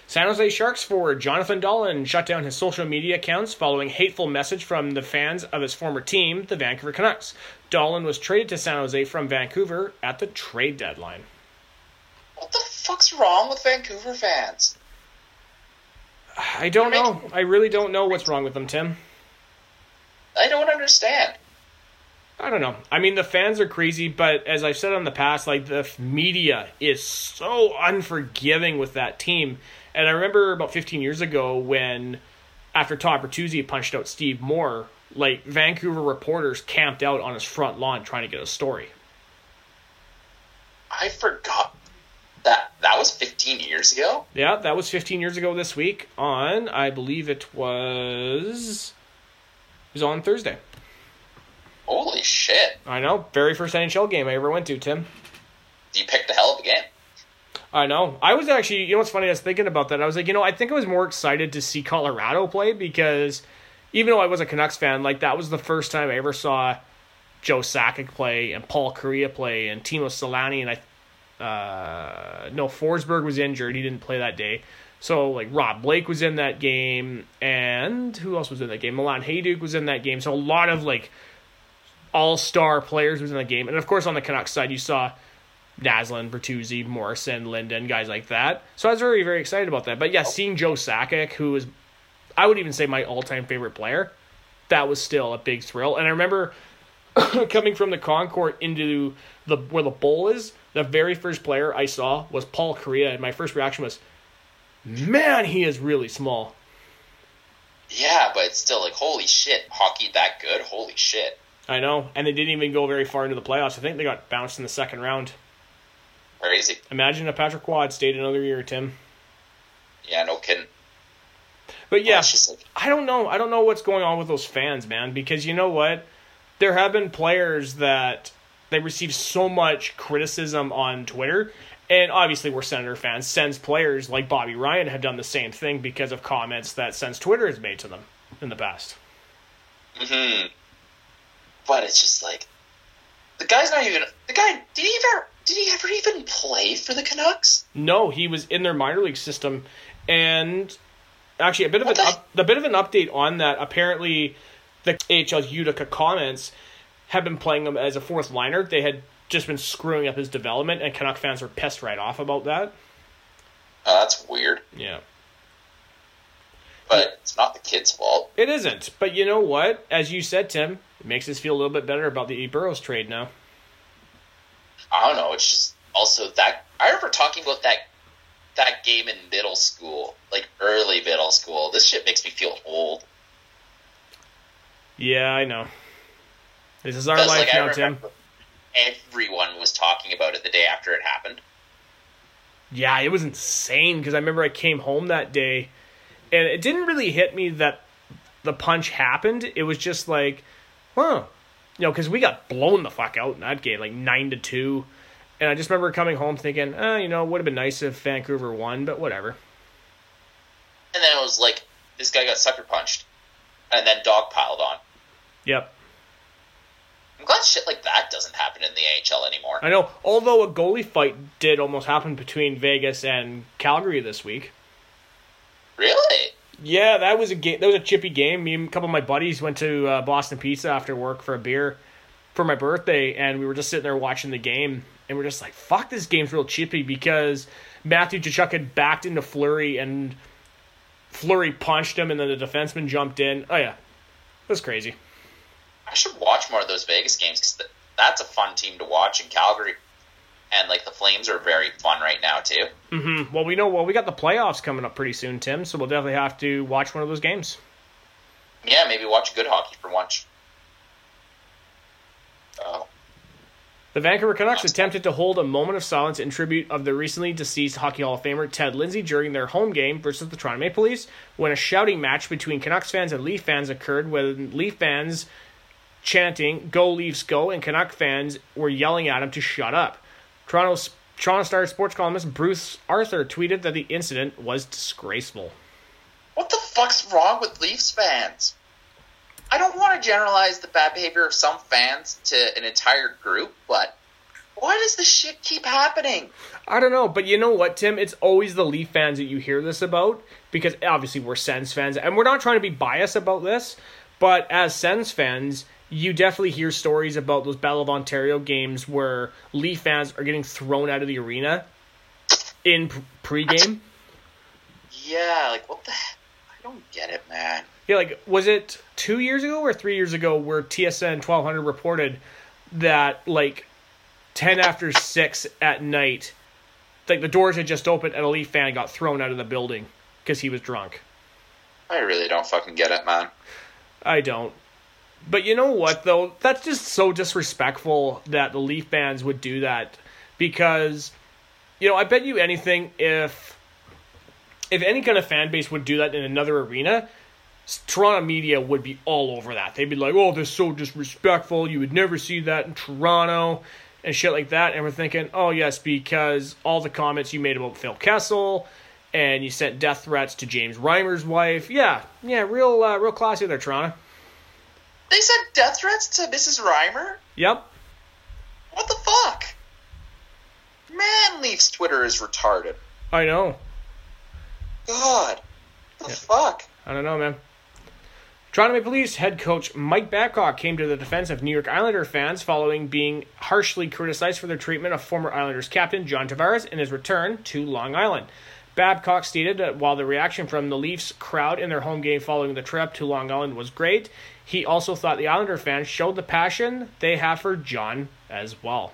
San Jose Sharks forward Jonathan Dahlen shut down his social media accounts following hateful message from the fans of his former team, the Vancouver Canucks. Dahlen was traded to San Jose from Vancouver at the trade deadline. What the fuck's wrong with Vancouver fans? I don't know. I really don't know what's wrong with them, Tim. I don't understand. I don't know. I mean, the fans are crazy, but as I've said in the past, like the media is so unforgiving with that team. And I remember about 15 years ago when, after Todd Bertuzzi punched out Steve Moore, like Vancouver reporters camped out on his front lawn trying to get a story. I forgot that that was 15 years ago. Yeah, that was 15 years ago this week on, I believe it was, it was on Thursday. Holy shit! I know, very first NHL game I ever went to, Tim. You picked a hell of a game. I know. I was actually, you know what's funny? I was thinking about that. I was like, you know, I think I was more excited to see Colorado play because even though I was a Canucks fan, like that was the first time I ever saw Joe Sakic play and Paul Kariya play and Teemu Selanne and I, uh, no, Forsberg was injured. He didn't play that day. So like Rob Blake was in that game and who else was in that game? Milan Hejduk was in that game. So a lot of like all star players was in the game. And of course on the Canucks side you saw Naslund, Bertuzzi, Morrison, Linden, guys like that. So I was very, very excited about that. But yeah, seeing Joe Sakic, who is, I would even say my all time favorite player, that was still a big thrill. And I remember coming from the concourt into the where the bowl is, the very first player I saw was Paul Kariya, and my first reaction was, man, he is really small. Yeah, but it's still like, holy shit, hockey that good? Holy shit. I know, and they didn't even go very far into the playoffs. I think they got bounced in the second round. Crazy. Imagine if Patrick Quad stayed another year, Tim. Yeah, no kidding. But yeah, Well, it's just like, I don't know. I don't know what's going on with those fans, man. Because you know what? There have been players that they receive so much criticism on Twitter, and obviously we're Senator fans. Sens players like Bobby Ryan have done the same thing because of comments that Sens Twitter has made to them in the past. hmm But it's just like, the guy's not even. The guy did he ever? Did he ever even play for the Canucks? No, he was in their minor league system, and actually a bit of an the- up, a bit of an update on that. Apparently, the AHL Utica Comets have been playing him as a fourth liner. They had just been screwing up his development, and Canuck fans were pissed right off about that. Oh, that's weird. Yeah, But it's not the kid's fault. it isn't. But you know what? As you said, Tim, it makes us feel a little bit better about the E. Burrows trade now. I don't know. It's just also that I remember talking about that that game in middle school, like early middle school. This shit makes me feel old. Yeah, I know. This is our life like, now, Tim. everyone was talking about it the day after it happened. Yeah, it was insane because I remember I came home that day and it didn't really hit me that the punch happened. It was just like, huh. You know, because we got blown the fuck out in that game, like 9 to 2. And I just remember coming home thinking, oh, you know, it would have been nice if Vancouver won, but whatever. And then it was like this guy got sucker punched, and then dog piled on. Yep. I'm glad shit like that doesn't happen in the AHL anymore. I know, although a goalie fight did almost happen between Vegas and Calgary this week. Really? Yeah, that was a game. That was a chippy game. Me and a couple of my buddies went to uh, Boston Pizza after work for a beer for my birthday, and we were just sitting there watching the game, and we're just like, "Fuck, this game's real chippy." Because Matthew Tkachuk had backed into Fleury and Fleury punched him, and then the defenseman jumped in. Oh yeah, it was crazy. I should watch more of those Vegas games because that's a fun team to watch in Calgary. And like the Flames are very fun right now too. Mm-hmm. Well, we know. Well, we got the playoffs coming up pretty soon, Tim. So we'll definitely have to watch one of those games. Yeah, maybe watch good hockey for once. Oh. The Vancouver Canucks attempted to hold a moment of silence in tribute of the recently deceased Hockey Hall of Famer Ted Lindsay during their home game versus the Toronto Maple Leafs when a shouting match between Canucks fans and Leaf fans occurred when Leaf fans chanting "Go Leafs Go" and Canuck fans were yelling at him to shut up. Toronto's Toronto Star sports columnist Bruce Arthur tweeted that the incident was disgraceful. What the fuck's wrong with Leafs fans? I don't want to generalize the bad behavior of some fans to an entire group, but why does this shit keep happening? I don't know, but you know what, Tim? It's always the Leaf fans that you hear this about because obviously we're Sens fans, and we're not trying to be biased about this, but as Sens fans, you definitely hear stories about those Battle of Ontario games where Leaf fans are getting thrown out of the arena in pregame. Yeah, like what the? I don't get it, man. Yeah, like was it two years ago or three years ago where TSN twelve hundred reported that like ten after six at night, like the doors had just opened and a Leaf fan got thrown out of the building because he was drunk. I really don't fucking get it, man. I don't. But you know what though? That's just so disrespectful that the Leaf fans would do that because you know, I bet you anything if if any kind of fan base would do that in another arena, Toronto media would be all over that. They'd be like, "Oh, they're so disrespectful. You would never see that in Toronto." And shit like that, and we're thinking, oh yes, because all the comments you made about Phil Kessel, and you sent death threats to James Reimer's wife. Yeah, yeah, real, uh, real classy there, Toronto. They sent death threats to Mrs. Reimer? Yep. What the fuck? Man, Leafs Twitter is retarded. I know. God. What the Yeah. fuck? I don't know, man. Toronto Maple Leafs head coach Mike Babcock came to the defense of New York Islander fans following being harshly criticized for their treatment of former Islanders captain John Tavares in his return to Long Island. Babcock stated that while the reaction from the Leafs crowd in their home game following the trip to Long Island was great, he also thought the Islander fans showed the passion they have for John as well.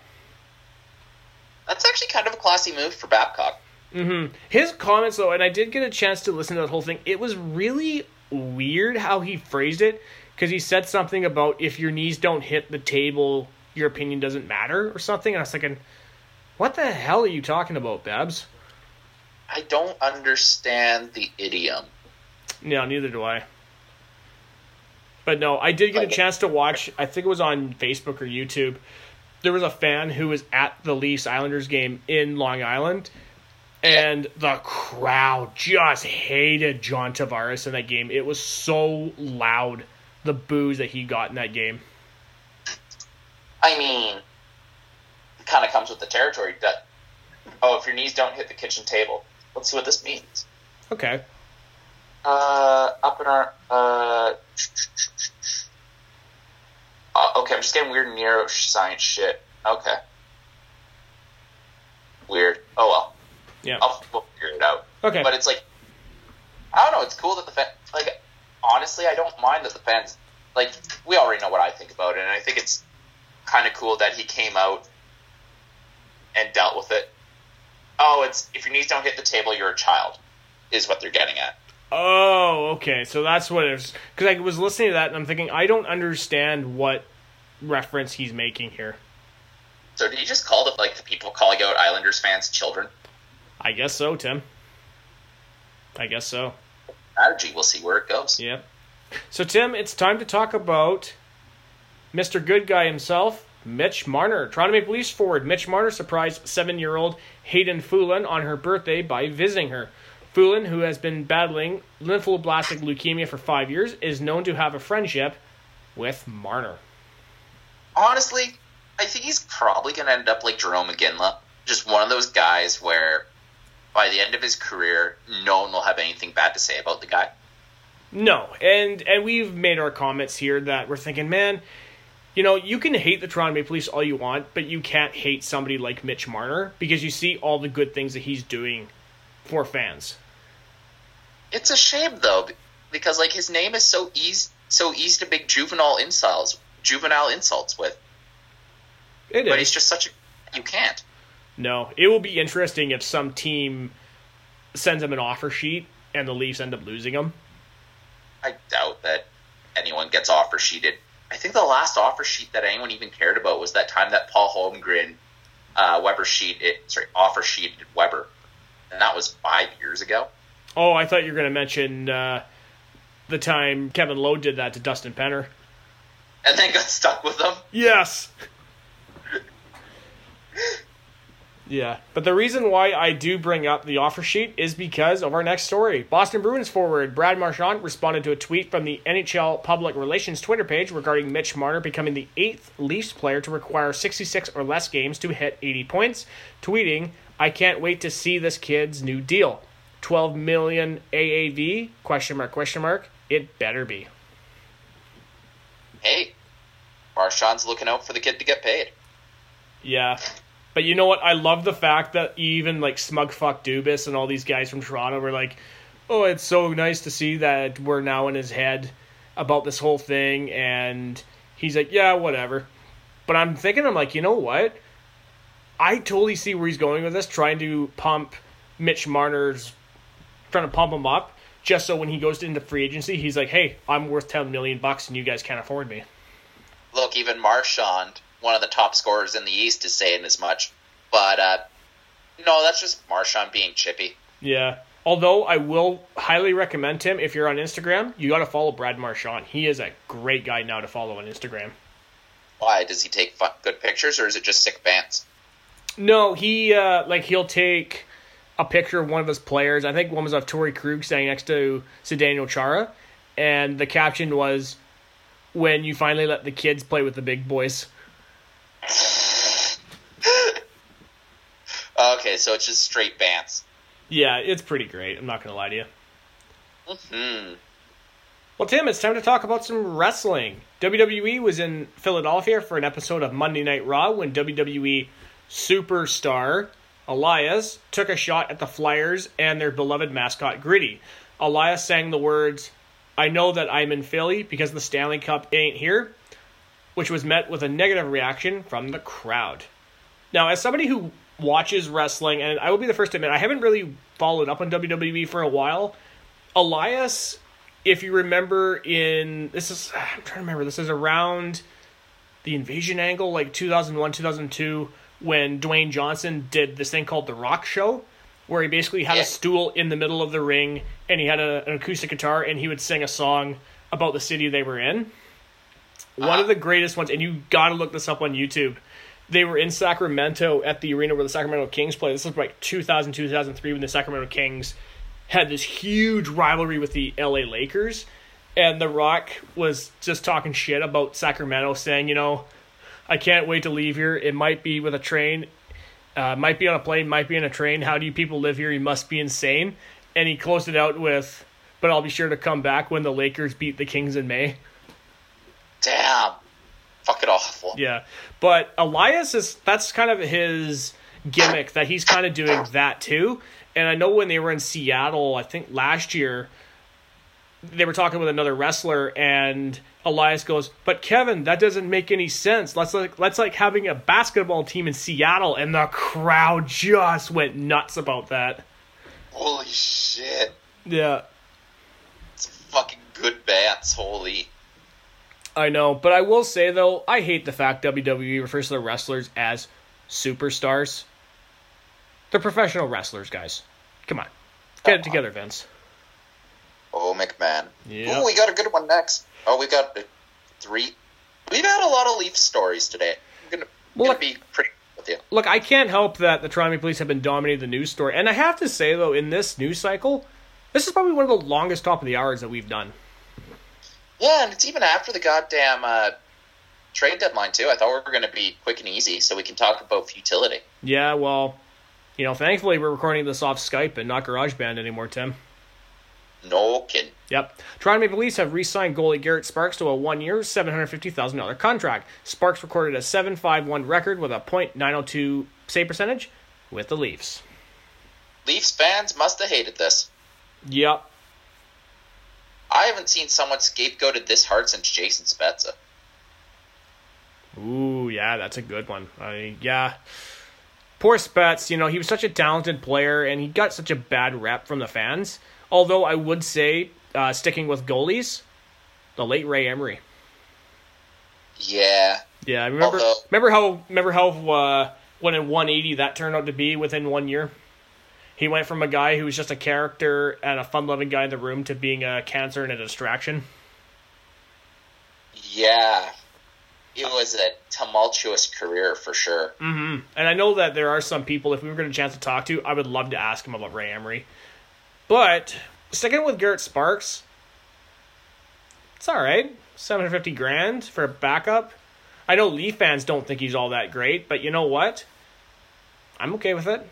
That's actually kind of a classy move for Babcock. Mm-hmm. His comments, though, and I did get a chance to listen to the whole thing. It was really weird how he phrased it because he said something about if your knees don't hit the table, your opinion doesn't matter or something. And I was thinking, what the hell are you talking about, Babs? I don't understand the idiom. No, neither do I. But no, I did get a chance to watch. I think it was on Facebook or YouTube. There was a fan who was at the Leafs Islanders game in Long Island, and the crowd just hated John Tavares in that game. It was so loud, the boos that he got in that game. I mean, it kind of comes with the territory. That oh, if your knees don't hit the kitchen table, let's see what this means. Okay. Uh, up in our uh, uh okay, I'm just getting weird neuroscience shit. Okay, weird. Oh well, Yeah. I'll we'll figure it out. Okay. But it's like, I don't know. It's cool that the fan, like, honestly, I don't mind that the fans, like, we already know what I think about it, and I think it's kind of cool that he came out and dealt with it. Oh, it's if your knees don't hit the table, you're a child, is what they're getting at. Oh, okay. So that's what it is. Because I was listening to that and I'm thinking, I don't understand what reference he's making here. So did he just call the like the people calling out Islanders fans children? I guess so, Tim. I guess so. Strategy. We'll see where it goes. Yep. So, Tim, it's time to talk about Mr. Good Guy himself, Mitch Marner. Toronto Maple Leafs forward Mitch Marner surprised seven year old Hayden Foulin on her birthday by visiting her. Foulin, who has been battling lymphoblastic leukemia for five years, is known to have a friendship with Marner. honestly, I think he's probably going to end up like Jarome Iginla, just one of those guys where by the end of his career, no one will have anything bad to say about the guy. No, and and we've made our comments here that we're thinking, man, you know, you can hate the Toronto Maple Leafs all you want, but you can't hate somebody like Mitch Marner because you see all the good things that he's doing for fans. It's a shame though, because like his name is so easy, so easy to make juvenile insults, juvenile insults with. It but is. he's just such a you can't. No, it will be interesting if some team sends him an offer sheet and the Leafs end up losing him. I doubt that anyone gets offer sheeted. I think the last offer sheet that anyone even cared about was that time that Paul Holmgren uh, Weber sheet it, sorry offer sheeted Weber, and that was five years ago. Oh, I thought you were going to mention uh, the time Kevin Lowe did that to Dustin Penner. And then got stuck with them. Yes. Yeah, but the reason why I do bring up the offer sheet is because of our next story. Boston Bruins forward Brad Marchand responded to a tweet from the NHL Public Relations Twitter page regarding Mitch Marner becoming the eighth Leafs player to require 66 or less games to hit 80 points, tweeting, "I can't wait to see this kid's new deal. 12 million AAV? Question mark? Question mark? It better be." Hey, Marchand's looking out for the kid to get paid. Yeah. But you know what? I love the fact that even like Smugfuck Dubas and all these guys from Toronto were like, "Oh, it's so nice to see that we're now in his head about this whole thing," and he's like, "Yeah, whatever." But I'm thinking, I'm like, you know what? I totally see where he's going with this, trying to pump Mitch Marner's, trying to pump him up, just so when he goes into free agency, he's like, "Hey, I'm worth ten million bucks, and you guys can't afford me." Look, even Marchand, one of the top scorers in the East, is saying as much. But uh, no, that's just Marchand being chippy. Yeah. Although I will highly recommend him if you're on Instagram, you got to follow Brad Marchand. He is a great guy now to follow on Instagram. Why does he take fun, good pictures, or is it just sick bands? No, he uh like he'll take a picture of one of his players. I think one was of Torrey Krug standing next to Zdeno Chara, and the caption was, "When you finally let the kids play with the big boys." Okay, so it's just straight bants. Yeah, it's pretty great. I'm not gonna lie to you. Hmm. Well, Tim, it's time to talk about some wrestling. WWE was in Philadelphia for an episode of Monday Night Raw when WWE superstar Elias took a shot at the Flyers and their beloved mascot Gritty. Elias sang the words, I know that I'm in Philly because the Stanley Cup ain't here, which was met with a negative reaction from the crowd. Now, as somebody who watches wrestling, and I will be the first to admit, I haven't really followed up on WWE for a while. Elias, if you remember in this is I'm trying to remember this is around the invasion angle like 2001 2002 when Dwayne Johnson did this thing called the Rock Show where he basically had Yeah. a stool in the middle of the ring and he had a, an acoustic guitar and he would sing a song about the city they were in. One Uh-huh. of the greatest ones, and you got to look this up on YouTube. They were in Sacramento at the arena where the Sacramento Kings play. This was like 2000, 2003 when the Sacramento Kings had this huge rivalry with the LA Lakers. And The Rock was just talking shit about Sacramento, saying, you know, I can't wait to leave here. It might be with a train, uh, might be on a plane, might be in a train. How do you people live here? You must be insane. And he closed it out with, but I'll be sure to come back when the Lakers beat the Kings in May. Damn. Fucking awful. Yeah. But Elias is that's kind of his gimmick that he's kind of doing that too. And I know when they were in Seattle, I think last year, they were talking with another wrestler and Elias goes, "But Kevin, that doesn't make any sense. Let's like let's like having a basketball team in Seattle." And the crowd just went nuts about that. Holy shit. Yeah. It's fucking good bats. Holy. I know, but I will say though, I hate the fact WWE refers to the wrestlers as superstars. They're professional wrestlers, guys. Come on, get it together, Vince. Oh, McMahon. Yeah. Ooh, we got a good one next. Oh, we got three. We've had a lot of Leaf stories today. I'm gonna, Well, gonna be pretty with you. Look, I can't help that the Toronto Police have been dominating the news story, and I have to say though, in this news cycle, this is probably one of the longest top of the hours that we've done. Yeah, and it's even after the goddamn uh, trade deadline too. I thought we were going to be quick and easy, so we can talk about futility. Yeah, well, you know, thankfully we're recording this off Skype and not GarageBand anymore, Tim. No kidding. Yep. Toronto Maple Leafs have re-signed goalie Garrett Sparks to a one-year, $750,000 contract. Sparks recorded a 7-5-1 record with a .902 save percentage with the Leafs. Leafs fans must have hated this. Yep. I haven't seen someone scapegoated this hard since Jason Spezza. Ooh, yeah, that's a good one. I yeah. Poor Spets, you know, he was such a talented player and he got such a bad rep from the fans. Although I would say, uh, sticking with goalies, the late Ray Emery. Yeah. Yeah, I remember. Although- remember how? Remember how? Uh, when in 180 that turned out to be within one year. He went from a guy who was just a character and a fun-loving guy in the room to being a cancer and a distraction. Yeah. It was a tumultuous career for sure. hmm And I know that there are some people, if we were getting a chance to talk to, I would love to ask him about Ray Emery. But sticking with Garrett Sparks, it's all right. Seven hundred fifty grand for a backup. I know Leaf fans don't think he's all that great, but you know what? I'm okay with it.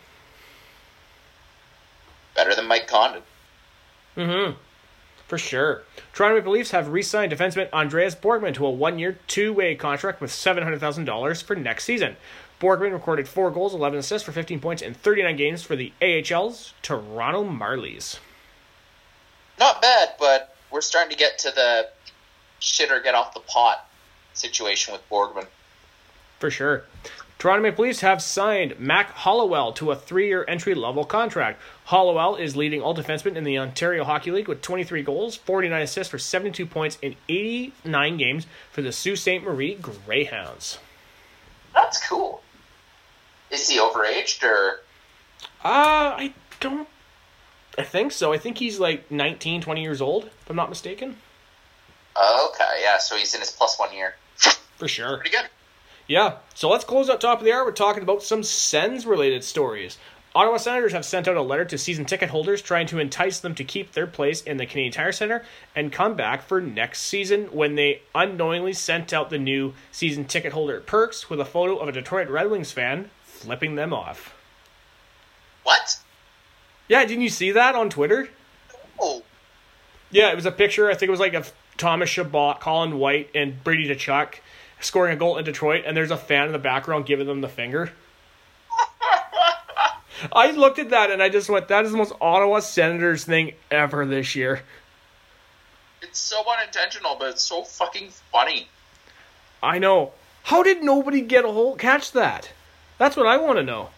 Better than Mike Condon. Mm-hmm. For sure. Toronto Maple Leafs have re-signed defenseman Andreas Borgman to a one-year, two-way contract with seven hundred thousand dollars for next season. Borgman recorded four goals, eleven assists for fifteen points in thirty-nine games for the AHL's Toronto Marlies. Not bad, but we're starting to get to the shit or get off the pot situation with Borgman. For sure. Toronto Maple Leafs have signed Mac Hollowell to a three-year entry-level contract. Hollowell is leading all defensemen in the Ontario Hockey League with 23 goals, 49 assists for 72 points in 89 games for the Sault Ste. Marie Greyhounds. That's cool. Is he overaged or Uh, I don't. I think so. I think he's like 19, 20 years old, if I'm not mistaken. Okay, yeah, so he's in his plus one year. For sure. Pretty good. Yeah. So let's close out top of the hour. We're talking about some Sens related stories. Ottawa Senators have sent out a letter to season ticket holders trying to entice them to keep their place in the Canadian Tire Center and come back for next season when they unknowingly sent out the new season ticket holder perks with a photo of a Detroit Red Wings fan flipping them off. What? Yeah, didn't you see that on Twitter? Oh, Yeah, it was a picture. I think it was like of Thomas Chabot, Colin White, and Brady Tkachuk scoring a goal in Detroit, and there's a fan in the background giving them the finger. I looked at that and I just went, that is the most Ottawa Senators thing ever this year. it's so unintentional, but it's so fucking funny. I know. How did nobody get a hold catch that? That's what I want to know.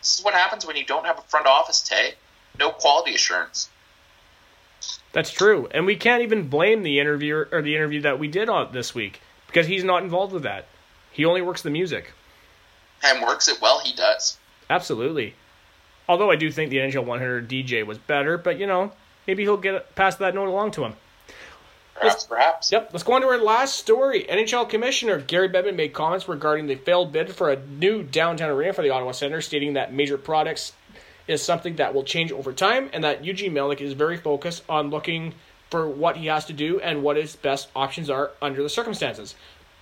This is what happens when you don't have a front office, Tay. No quality assurance. That's true, and we can't even blame the interviewer or the interview that we did on this week because he's not involved with that. He only works the music. And works it well, he does. Absolutely. Although I do think the NHL 100 DJ was better, but you know, maybe he'll get pass that note along to him. Perhaps, perhaps. Yep, let's go on to our last story. NHL Commissioner Gary Bettman made comments regarding the failed bid for a new downtown arena for the Ottawa Center, stating that major products is something that will change over time and that Eugene Melnyk is very focused on looking for what he has to do and what his best options are under the circumstances.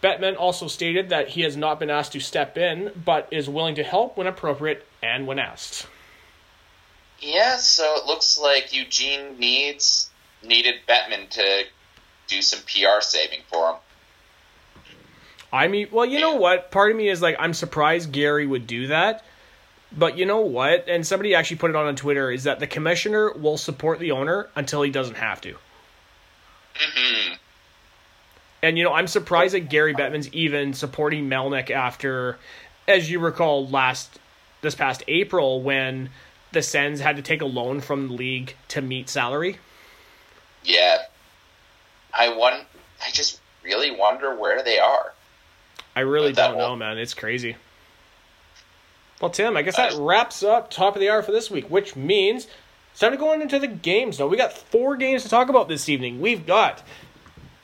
Bettman also stated that he has not been asked to step in, but is willing to help when appropriate and when asked. Yeah, so it looks like Eugene needs needed Bettman to do some PR saving for him. I mean, well, you know what? Part of me is like, I'm surprised Gary would do that. But you know what? And somebody actually put it on on Twitter is that the commissioner will support the owner until he doesn't have to. hmm And you know, I'm surprised that Gary Bettman's even supporting Melnyk after, as you recall, last this past April when the Sens had to take a loan from the league to meet salary. Yeah. I won I just really wonder where they are. I really But don't know, won't- man. It's crazy. Well, Tim, I guess that wraps up top of the hour for this week, which means it's time to go on into the games. Now, we got four games to talk about this evening. We've got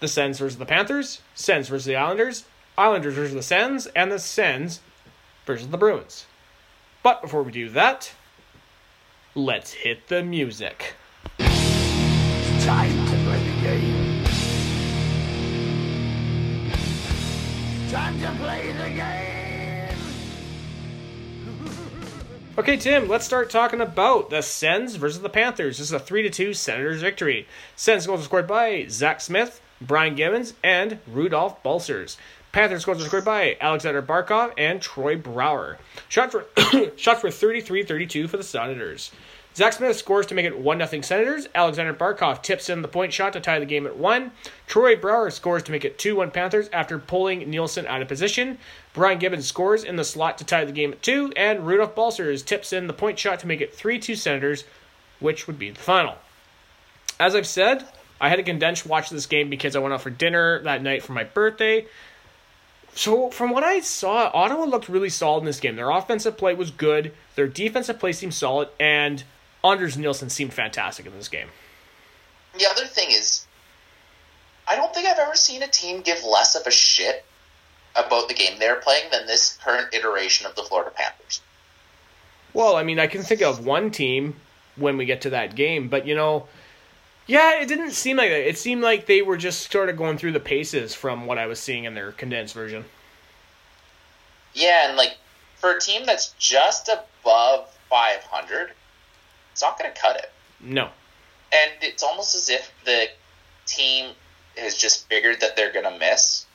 the Sens versus the Panthers, Sens versus the Islanders, Islanders versus the Sens, and the Sens versus the Bruins. But before we do that, let's hit the music. It's time to play the game. Time to play the game. okay, Tim, let's start talking about the Sens versus the Panthers. This is a 3 to 2 Senators victory. Sens goals scored by Zach Smith, Brian Gibbons, and Rudolph Balcers. Panthers goals were scored by Alexander Barkov and Troy Brouwer. Shots were, shots were 33 32 for the Senators. Zach Smith scores to make it 1 0 Senators. Alexander Barkov tips in the point shot to tie the game at 1. Troy Brouwer scores to make it 2 1 Panthers after pulling Nilsson out of position. Brian Gibbons scores in the slot to tie the game at 2. And Rudolph Balcers tips in the point shot to make it 3 2 Senators, which would be the final. As I've said, I had to condense watch this game because I went out for dinner that night for my birthday. So, from what I saw, Ottawa looked really solid in this game. Their offensive play was good, their defensive play seemed solid, and Anders Nilsson seemed fantastic in this game. The other thing is, I don't think I've ever seen a team give less of a shit about the game they're playing than this current iteration of the Florida Panthers. Well, I mean, I can think of one team when we get to that game, but you know, yeah, it didn't seem like that. It seemed like they were just sort of going through the paces from what I was seeing in their condensed version. Yeah, and like for a team that's just above 500, it's not going to cut it. No. And it's almost as if the team has just figured that they're going to miss.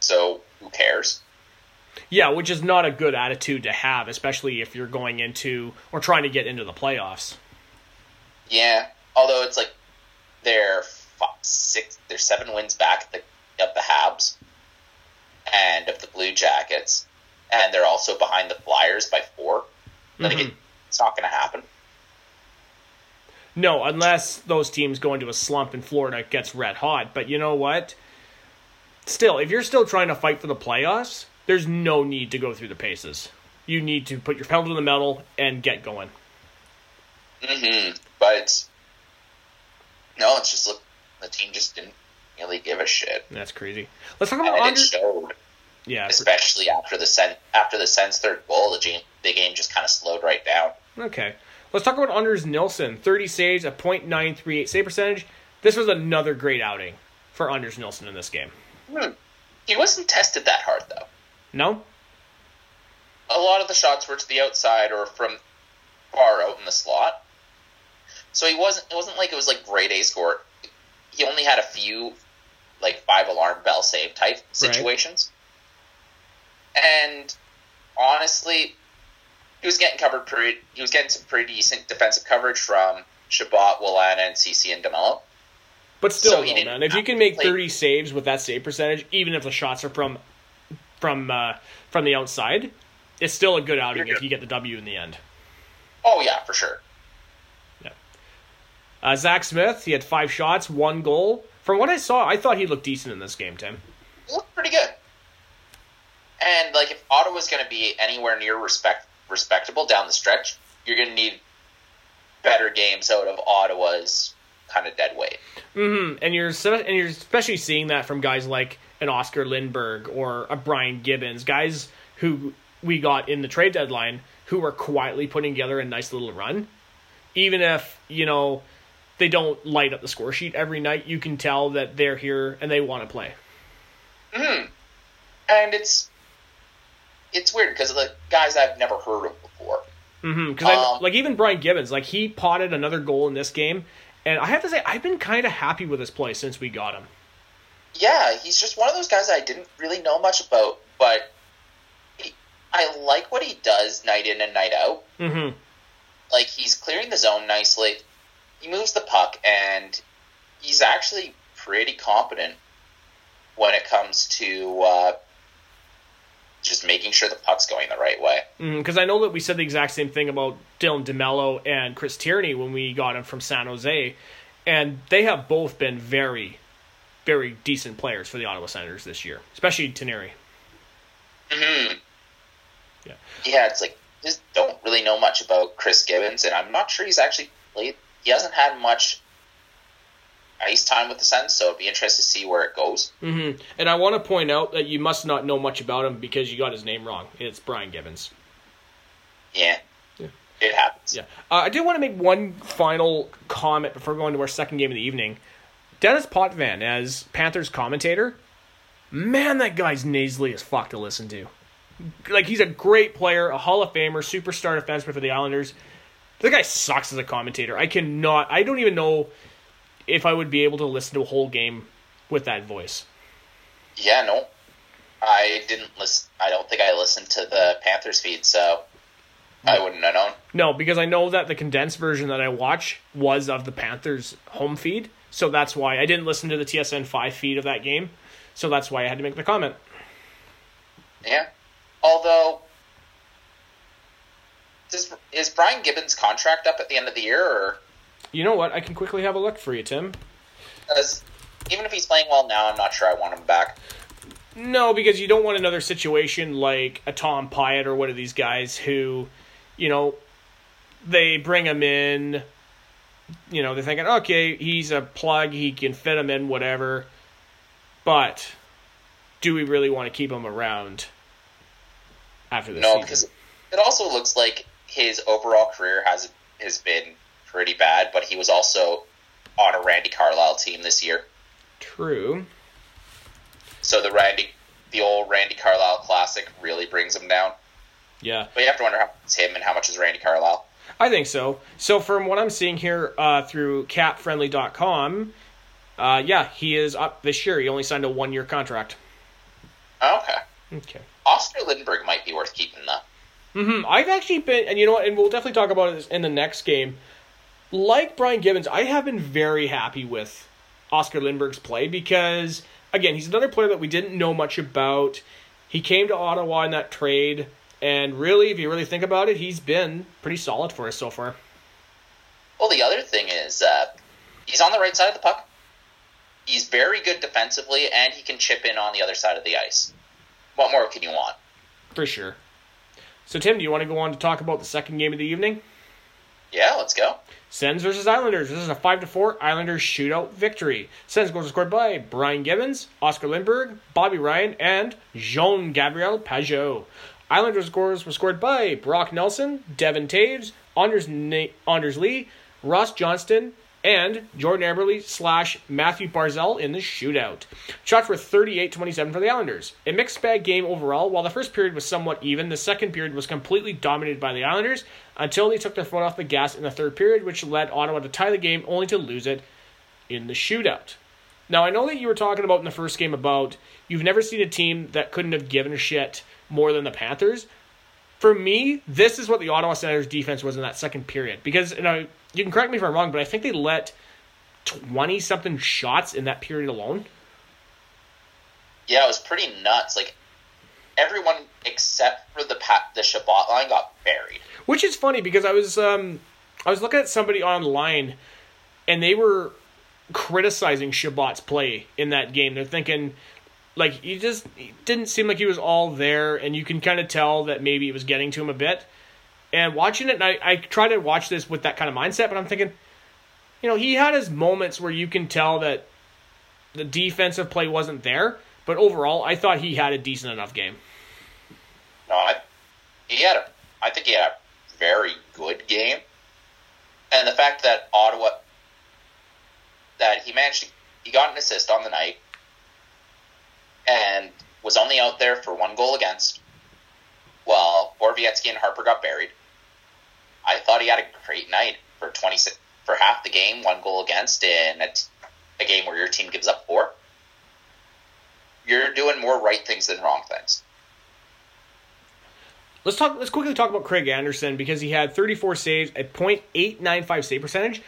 So who cares? Yeah, which is not a good attitude to have, especially if you're going into or trying to get into the playoffs. Yeah, although it's like they're five, six, they're seven wins back of the, of the Habs and of the Blue Jackets, and they're also behind the Flyers by 4 Like Mhm. it, it's not going to happen. No, unless those teams go into a slump and Florida gets red hot. But you know what? Still, if you're still trying to fight for the playoffs, there's no need to go through the paces. You need to put your pedal to the metal and get going. Mm-hmm. But no, it's just look, the team just didn't really give a shit, That's crazy. Let's talk and about it showed. Yeah, for- Especially after the sen- after the Sens' third goal, the game the game just kind of slowed right down. okay. Let's talk about Anders Nilsson. 30 saves, a .938 save percentage. This was another great outing for Anders Nilsson in this game. Hmm. He wasn't tested that hard though. No? a lot of the shots were to the outside or from far out in the slot. So he wasn't. It wasn't like it was like grade A score. He only had a few like five alarm bell save type situations. And honestly, he was getting covered pretty. He was getting some pretty decent defensive coverage from Chabot, Wolanin, and Ceci and Demelo. But still, So though, man, if you can make play- 30 saves with that save percentage, even if the shots are from from uh, from the outside, it's still a good outing if you get the W in the end. Oh yeah, for sure. Uh, Zach Smith, he had five shots, one goal. From what I saw, I thought he looked decent in this game, Tim. He looked pretty good. And like if Ottawa's going to be anywhere near respect respectable down the stretch, you're going to need better games out of Ottawa's kind of dead weight. Mm-hmm. And you're so- and you're especially seeing that from guys like an Oscar Lindberg or a Brian Gibbons, guys who we got in the trade deadline who were quietly putting together a nice little run. Even if you know they don't light up the score sheet every night, you can tell that they're here and they want to play. hmm And it's it's weird because of the guys I've never heard of before. Hmm. Because Um, like even Brian Gibbons, like he potted another goal in this game, and I have to say I've been kind of happy with his play since we got him. Yeah, he's just one of those guys I didn't really know much about, but he, I like what he does night in and night out. Mm-hmm. like he's clearing the zone nicely. He moves the puck, and he's actually pretty competent when it comes to uh, just making sure the puck's going the right way. Because I know that we said the exact same thing about Dylan DeMelo and Chris Tierney when we got him from San Jose, and they have both been very, very decent players for the Ottawa Senators this year, especially Tierney. hmm Yeah. Yeah, it's like just don't really know much about Chris Gibbons, and I'm not sure he's actually played. He hasn't had much ice time with the Sens, so it'd be interesting to see where it goes. Mm-hmm. And I want to point out that you must not know much about him because you got his name wrong. It's Brian Gibbons. Yeah, Yeah. it happens. Yeah. Uh, I do want to make one final comment before going to our second game of the evening. Denis Potvin as Panthers commentator. Man, that guy's nasally as fuck to listen to. like he's a great player, a Hall of Famer, superstar defenseman for the Islanders. The guy sucks as a commentator. I cannot. I don't even know if I would be able to listen to a whole game with that voice. Yeah, no, I didn't listen. I don't think I listened to the Panthers feed, so I hmm. wouldn't have known. No, because I know that the condensed version that I watch was of the Panthers home feed, so that's why I didn't listen to the TSN five feed of that game. So that's why I had to make the comment. Yeah. Although, does, is Brian Gibbons' contract up at the end of the year, or You know what? I can quickly have a look for you, Tim. even if he's playing well now, I'm not sure I want him back. No, because you don't want another situation like a Tom Pyatt or one of these guys who, you know, they bring him in. You know, they're thinking, okay, he's a plug, he can fit him in, whatever. But do we really want to keep him around after this? No, season? because it also looks like his overall career has has been pretty bad, but he was also on a Randy Carlyle team this year. True. So the Randy, the old Randy Carlyle classic, really brings him down. Yeah. But you have to wonder how much is him and how much is Randy Carlyle. I think so. So from what I'm seeing here uh, through capfriendly.com, uh, yeah, he is up this year. He only signed a one year contract. Okay, Okay. Oscar Lindberg might be worth keeping though. Hmm I've actually been, and you know what, and we'll definitely talk about it in the next game. Like Brian Gibbons, I have been very happy with Oscar Lindberg's play because, again, he's another player that we didn't know much about. He came to Ottawa in that trade, and really, if you really think about it, he's been pretty solid for us so far. Well, the other thing is uh, he's on the right side of the puck. He's very good defensively, and he can chip in on the other side of the ice. What more can you want? For sure. So, Tim, do you want to go on to talk about the second game of the evening? Yeah, let's go. Sens versus Islanders. This is a 5 to 4 Islanders shootout victory. Sens goals were scored by Brian Gibbons, Oscar Lindberg, Bobby Ryan, and Jean Gabriel Pageau. Islanders scores were scored by Brock Nelson, Devon Toews, Anders, Na- Anders Lee, Ross Johnston, and Jordan Eberle slash Mathew Barzal in the shootout. Shots were 38-27 for the Islanders. A mixed bag game overall. While the first period was somewhat even, the second period was completely dominated by the Islanders until they took their foot off the gas in the third period, which led Ottawa to tie the game only to lose it in the shootout. Now, I know that you were talking about in the first game about you've never seen a team that couldn't have given a shit more than the Panthers. For me, this is what the Ottawa Senators defense was in that second period. Because, you know, you can correct me if I'm wrong, but I think they let 20 something shots in that period alone. Yeah, it was pretty nuts. Like everyone except for the pa- the Chabot line got buried. Which is funny because I was um I was looking at somebody online and they were criticizing Chabot's play in that game. They're thinking like he just he didn't seem like he was all there and you can kind of tell that maybe it was getting to him a bit. And watching it and I, I try to watch this with that kind of mindset, but I'm thinking, you know, he had his moments where you can tell that the defensive play wasn't there, but overall I thought he had a decent enough game. No, I, he had a. I think he had a very good game, and the fact that Ottawa that he managed to he got an assist on the night, and was only out there for one goal against, while Borowiecki and Harper got buried. I thought he had a great night for twenty six for half the game, one goal against in a, t- a game where your team gives up four. You're doing more right things than wrong things. Let's talk. Let's quickly talk about Craig Anderson because he had 34 saves at .895 save percentage.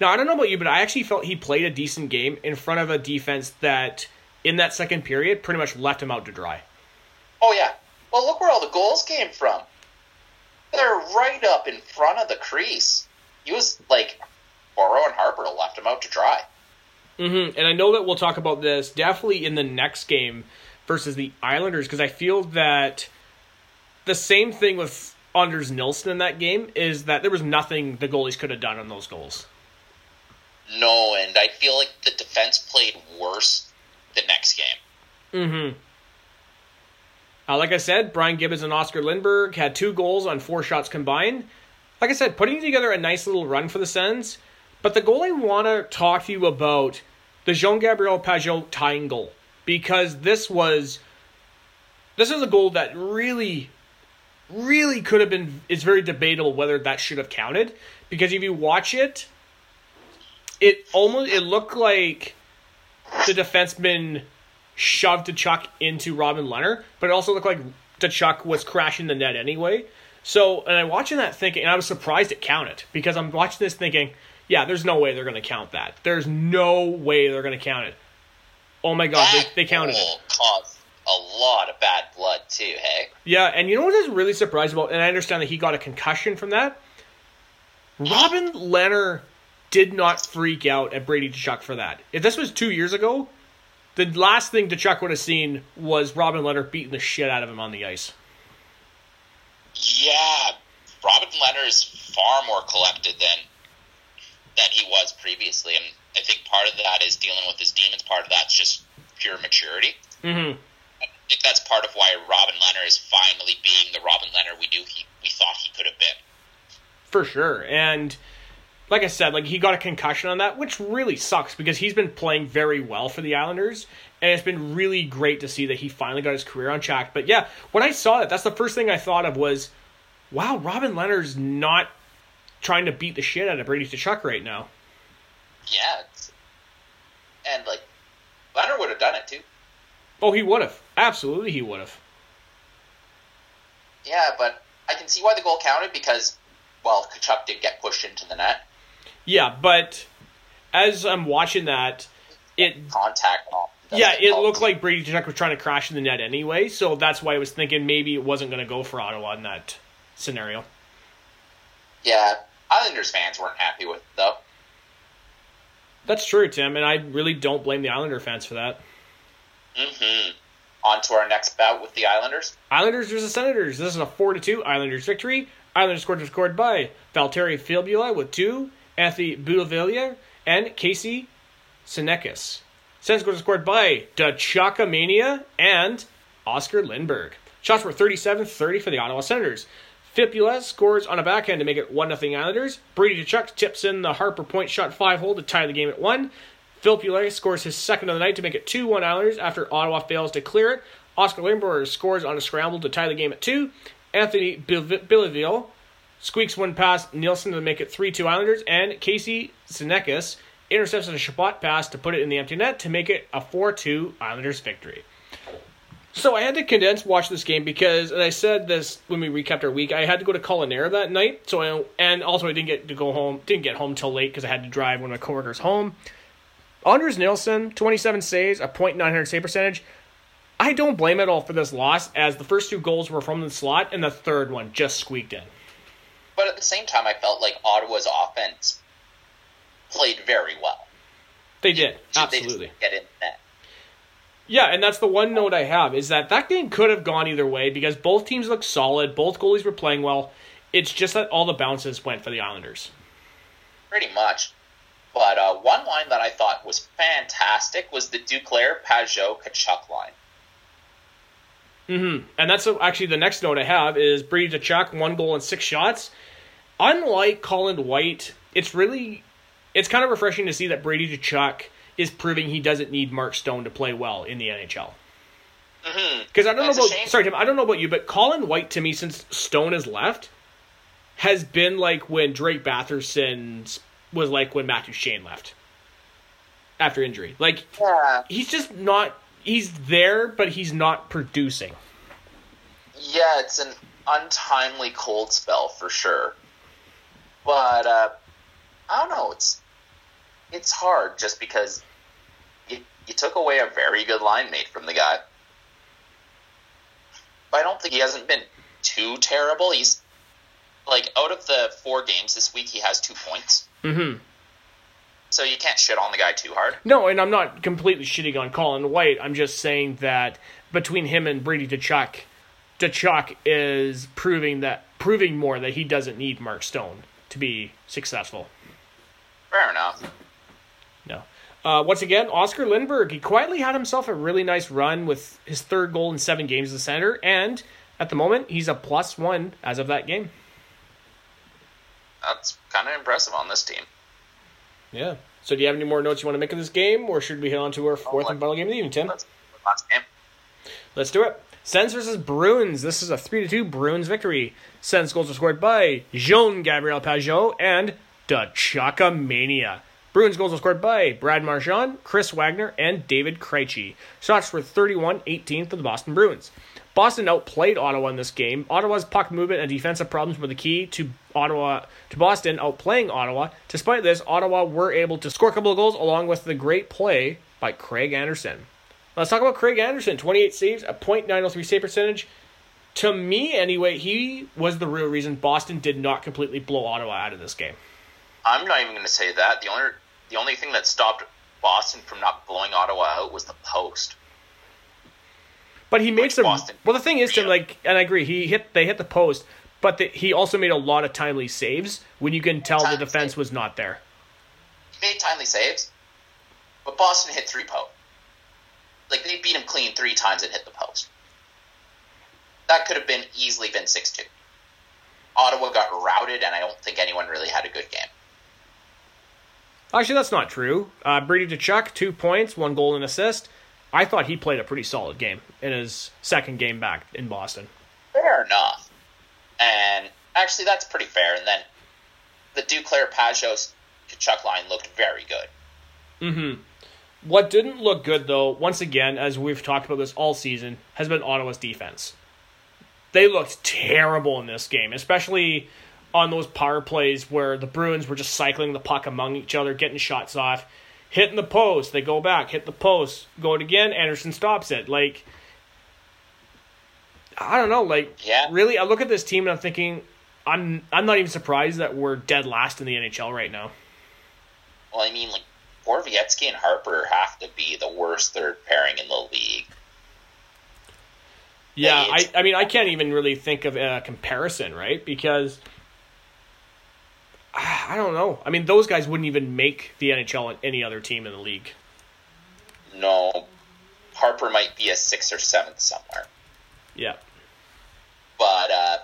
Now I don't know about you, but I actually felt he played a decent game in front of a defense that, in that second period, pretty much left him out to dry. Oh yeah. Well, look where all the goals came from. They're right up in front of the crease. He was like, Borrow and Harper left him out to dry. hmm And I know that we'll talk about this definitely in the next game versus the Islanders because I feel that the same thing with Anders Nilsson in that game is that there was nothing the goalies could have done on those goals. No, and I feel like the defense played worse the next game. Mm-hmm. Uh, like I said, Brian Gibbons and Oscar Lindberg had two goals on four shots combined. Like I said, putting together a nice little run for the Sens. But the goal I want to talk to you about the Jean Gabriel Pageau tying goal because this was this is a goal that really, really could have been. It's very debatable whether that should have counted because if you watch it, it almost it looked like the defenseman shoved Tkachuk into Robin Lehner, but it also looked like Tkachuk was crashing the net anyway. So, and I'm watching that thinking, and I was surprised it counted because I'm watching this thinking, yeah, there's no way they're going to count that. There's no way they're going to count it. Oh my god, that they, they counted it. caused a lot of bad blood too. Hey, Yeah, and you know what is really surprised about, and I understand that he got a concussion from that. Robin Lehner did not freak out at Brady Tkachuk for that. If this was two years ago, the last thing Tkachuk would have seen was Robin Lehner beating the shit out of him on the ice. yeah, Robin Lehner is far more collected than than he was previously, and I think part of that is dealing with his demons. Part of that's just pure maturity. Mm-hmm. I think that's part of why Robin Lehner is finally being the Robin Lehner we knew he we thought he could have been. For sure. And like I said, like he got a concussion on that, which really sucks because he's been playing very well for the Islanders. And it's been really great to see that he finally got his career on track. But yeah, when I saw it, that's the first thing I thought of was, wow, Robin Lehner's not trying to beat the shit out of Brady Tkachuk right now. Yeah, it's, and like Lehner would have done it too. Oh, he would have. Absolutely, he would have. Yeah, but I can see why the goal counted because, well, Tkachuk did get pushed into the net. Yeah, but as I'm watching that, it Contact. yeah, it looked like Brady Tkachuk was trying to crash in the net anyway. So that's why I was thinking maybe it wasn't going to go for Ottawa in that scenario. Yeah, Islanders fans weren't happy with it though. That's true, Tim, and I really don't blame the Islander fans for that. Mm-hmm. On to our next bout with the Islanders. Islanders versus Senators. This is a four to two Islanders victory. Islanders scored scored by Valtteri Filppula with two, Anthony Beauvillier, and Casey Cizikas. Sens scored scored by Dachaka Mania and Oscar Lindberg. Shots were 37-30 for the Ottawa Senators. Filppula scores on a backhand to make it 1 0 Islanders. Brady Tkachuk tips in the Harper point shot 5 hole to tie the game at 1. Filppula scores his second of the night to make it 2 1 Islanders after Ottawa fails to clear it. Oscar Lindberg scores on a scramble to tie the game at 2. Anthony Beauvillier squeaks one past Nilsson to make it 3 2 Islanders. And Casey Cizikas intercepts a Chabot pass to put it in the empty net to make it a 4 2 Islanders victory. So I had to condense watch this game because, and I said this when we recapped our week, I had to go to Culinara that night. So I, and also I didn't get to go home, didn't get home till late because I had to drive one of my coworkers home. Anders Nilsson, 27 saves, a .900 save percentage. I don't blame it all for this loss, as the first two goals were from the slot, and the third one just squeaked in. But at the same time, I felt like Ottawa's offense played very well. They did, They absolutely. get in the net. Yeah, and that's the one note I have is that that game could have gone either way because both teams looked solid, both goalies were playing well. It's just that all the bounces went for the Islanders. Pretty much. But uh, one line that I thought was fantastic was the Duclair Pageau Tkachuk line. hmm And that's actually the next note I have is Brady Tkachuk, one goal and six shots. Unlike Colin White, it's really it's kind of refreshing to see that Brady Tkachuk is proving he doesn't need Mark Stone to play well in the NHL. Mm-hmm. Because I don't That's know about sorry Tim, I don't know about you, but Colin White to me since Stone has left has been like when Drake Batherson was like when Matt Duchene left after injury. Like Yeah. he's just not he's there, but he's not producing. Yeah, it's an untimely cold spell for sure. But uh, I don't know. It's it's hard just because you, you took away a very good line mate from the guy. But I don't think he hasn't been too terrible. He's like out of the four games this week, he has two points. Mm-hmm. So you can't shit on the guy too hard. No, and I'm not completely shitting on Colin White. I'm just saying that between him and Brady Tkachuk, Tkachuk is proving that proving more that he doesn't need Mark Stone to be successful. Fair enough. No. Uh, once again, Oscar Lindberg, he quietly had himself a really nice run with his third goal in seven games as a center, and at the moment, he's a plus one as of that game. That's kind of impressive on this team. Yeah. So, do you have any more notes you want to make of this game, or should we head on to our fourth let- and final game of the evening, Tim? That's the last game. Let's do it. Sens versus Bruins. This is a 3 to 2 Bruins victory. Sens goals were scored by Jean Gabriel Pageau and the Chaka Mania. Bruins goals were scored by Brad Marchand, Chris Wagner, and David Krejci. Shots were 31 18 for the Boston Bruins. Boston outplayed Ottawa in this game. Ottawa's puck movement and defensive problems were the key to Ottawa to Boston outplaying Ottawa. Despite this, Ottawa were able to score a couple of goals along with the great play by Craig Anderson. Let's talk about Craig Anderson. 28 saves, a .903 save percentage. To me, anyway, he was the real reason Boston did not completely blow Ottawa out of this game. I'm not even going to say that. The only the only thing that stopped Boston from not blowing Ottawa out was the post. But he made Which some. Boston- Well, the thing is, Tim, like, and I agree, he hit they hit the post, but the, he also made a lot of timely saves when you can tell the defense save. was not there. He made timely saves, but Boston hit three post. Like they beat him clean three times and hit the post. That could have been easily been six two. Ottawa got routed, and I don't think anyone really had a good game. Actually, that's not true. Uh, Brady Tkachuk, two points, one goal and assist. I thought he played a pretty solid game in his second game back in Boston. Fair enough. And actually, that's pretty fair. And then the Duclair Pageau Tkachuk line looked very good. Mm-hmm. What didn't look good, though, once again, as we've talked about this all season, has been Ottawa's defense. They looked terrible in this game, especially on those power plays where the Bruins were just cycling the puck among each other, getting shots off, hitting the post. They go back, hit the post, go it again. Anderson stops it. Like, I don't know. Like, Yeah. really, I look at this team and I'm thinking, I'm I'm not even surprised that we're dead last in the NHL right now. Well, I mean, like, Borowiecki and Harper have to be the worst third pairing in the league. Yeah, I, I mean, I can't even really think of a comparison, right? Because I don't know. I mean, those guys wouldn't even make the NHL on any other team in the league. No, Harper might be a sixth or seventh somewhere. Yeah. But uh,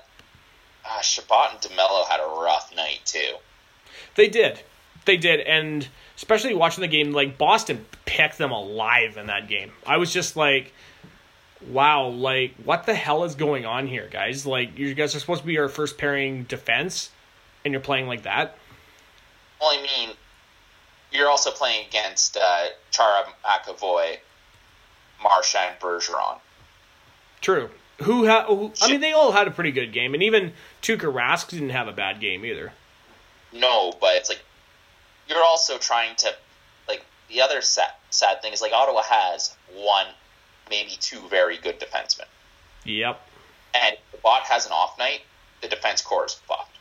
uh, Chabot and DeMelo had a rough night, too. They did. They did. And especially watching the game, like, Boston picked them alive in that game. I was just like, wow, like, what the hell is going on here, guys? Like, you guys are supposed to be our first pairing defense, and you're playing like that? Well, I mean, you're also playing against uh, Chara McAvoy, Marchand, and Bergeron. True. Who ha- who, I mean, they all had a pretty good game, and even Tuukka Rask didn't have a bad game either. No, but it's like you're also trying to like the other sad, sad thing is like Ottawa has one, maybe two very good defensemen, Yep. and if Chabot has an off night, the defense core is fucked.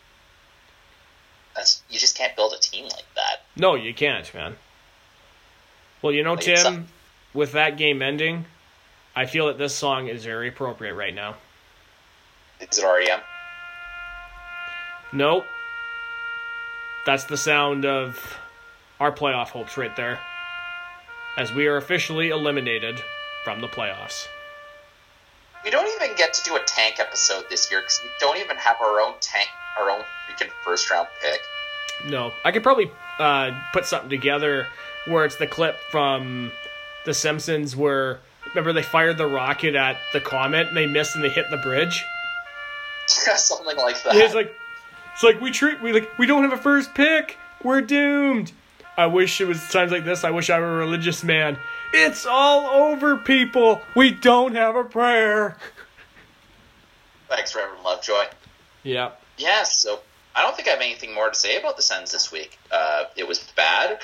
That's you just can't build a team like that. No, you can't, man. Well, you know, Like, Tim, with that game ending, I feel that this song is very appropriate right now. Is it REM? Nope. That's the sound of our playoff hopes right there. As we are officially eliminated from the playoffs. We don't even get to do a tank episode this year because we don't even have our own tank, our own freaking first round pick. No, I could probably uh, put something together where it's the clip from The Simpsons where remember they fired the rocket at the comet and they missed and they hit the bridge. Something like that. It's like it's like we treat we like we don't have a first pick. We're doomed. I wish it was times like this. I wish I were a religious man. It's all over, people. We don't have a prayer. Thanks, Reverend Lovejoy. Yeah. Yeah, so I don't think I have anything more to say about the Sens this week. Uh, it was bad.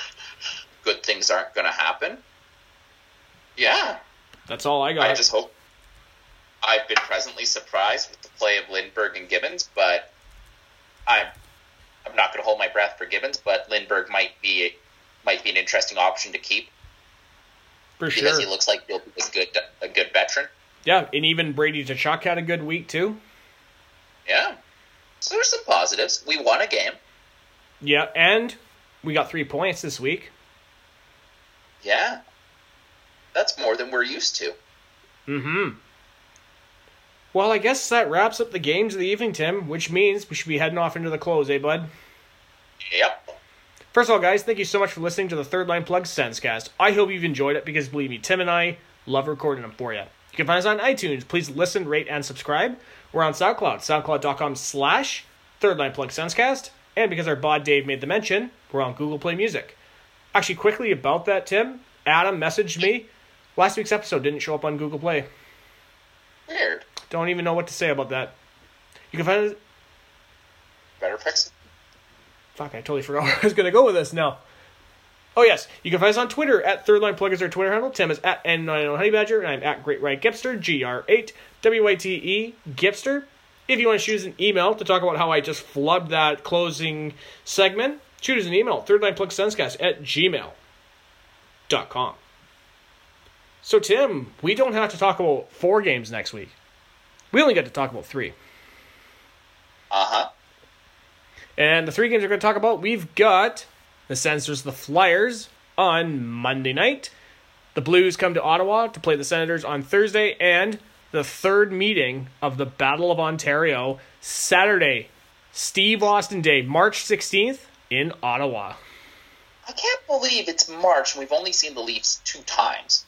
Good things aren't going to happen. Yeah, That's all I got. I just hope. I've been pleasantly surprised with the play of Lindberg and Gibbons, but I'm I'm not going to hold my breath for Gibbons. But Lindberg might be might be an interesting option to keep for because sure. he looks like he'll be a good a good veteran. Yeah, and even Brady Tkachuk had a good week too. Yeah, so there's some positives. We won a game. Yeah, and we got three points this week. Yeah, that's more than we're used to. Mm-hmm. Well, I guess that wraps up the games of the evening, Tim, which means we should be heading off into the close, eh, bud? Yep. First of all, guys, thank you so much for listening to the Third Line Plug Sensecast. I hope you've enjoyed it because, believe me, Tim and I love recording them for you. You can find us on iTunes. Please listen, rate, and subscribe. We're on SoundCloud, soundcloud.com slash Third Line Plug Sensecast. And because our bod Dave made the mention, we're on Google Play Music. Actually, quickly about that, Tim, Adam messaged me. Last week's episode didn't show up on Google Play. Weird. Don't even know what to say about that. You can find it. Better fix it. Fuck, I totally forgot where I was going to go with this now. Oh, yes. You can find us on Twitter at Third Line Plug is our Twitter handle. Tim is at N90 Honey Badger, and I'm at Great White Gipster, G R 8 W Y T E Gipster. If you want to choose an email to talk about how I just flubbed that closing segment, shoot us an email, Third Line Plug thirdlineplugSensecast at gmail.com. So, Tim, we don't have to talk about four games next week. We only get to talk about three. Uh huh. And the three games we're going to talk about, we've got the Sensors, the Flyers on Monday night. The Blues come to Ottawa to play the Senators on Thursday, and the third meeting of the Battle of Ontario Saturday, Steve Austin Day, March 16th in Ottawa. I can't believe it's March and we've only seen the Leafs two times.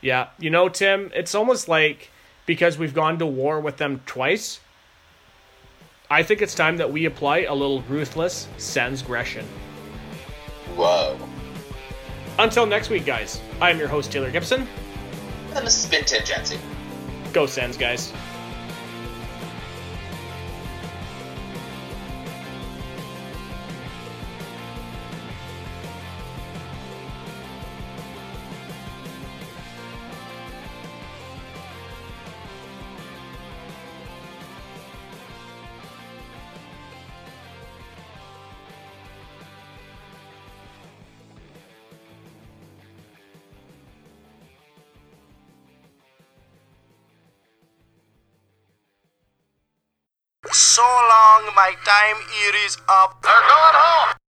Yeah, you know, Tim, it's almost like because we've gone to war with them twice, I think it's time that we apply a little ruthless sensgression. Whoa. Until next week, guys, I'm your host, Taylor Gibson. And this has been Tim Jensen. Go Sens, guys. My time here is up. They're going home.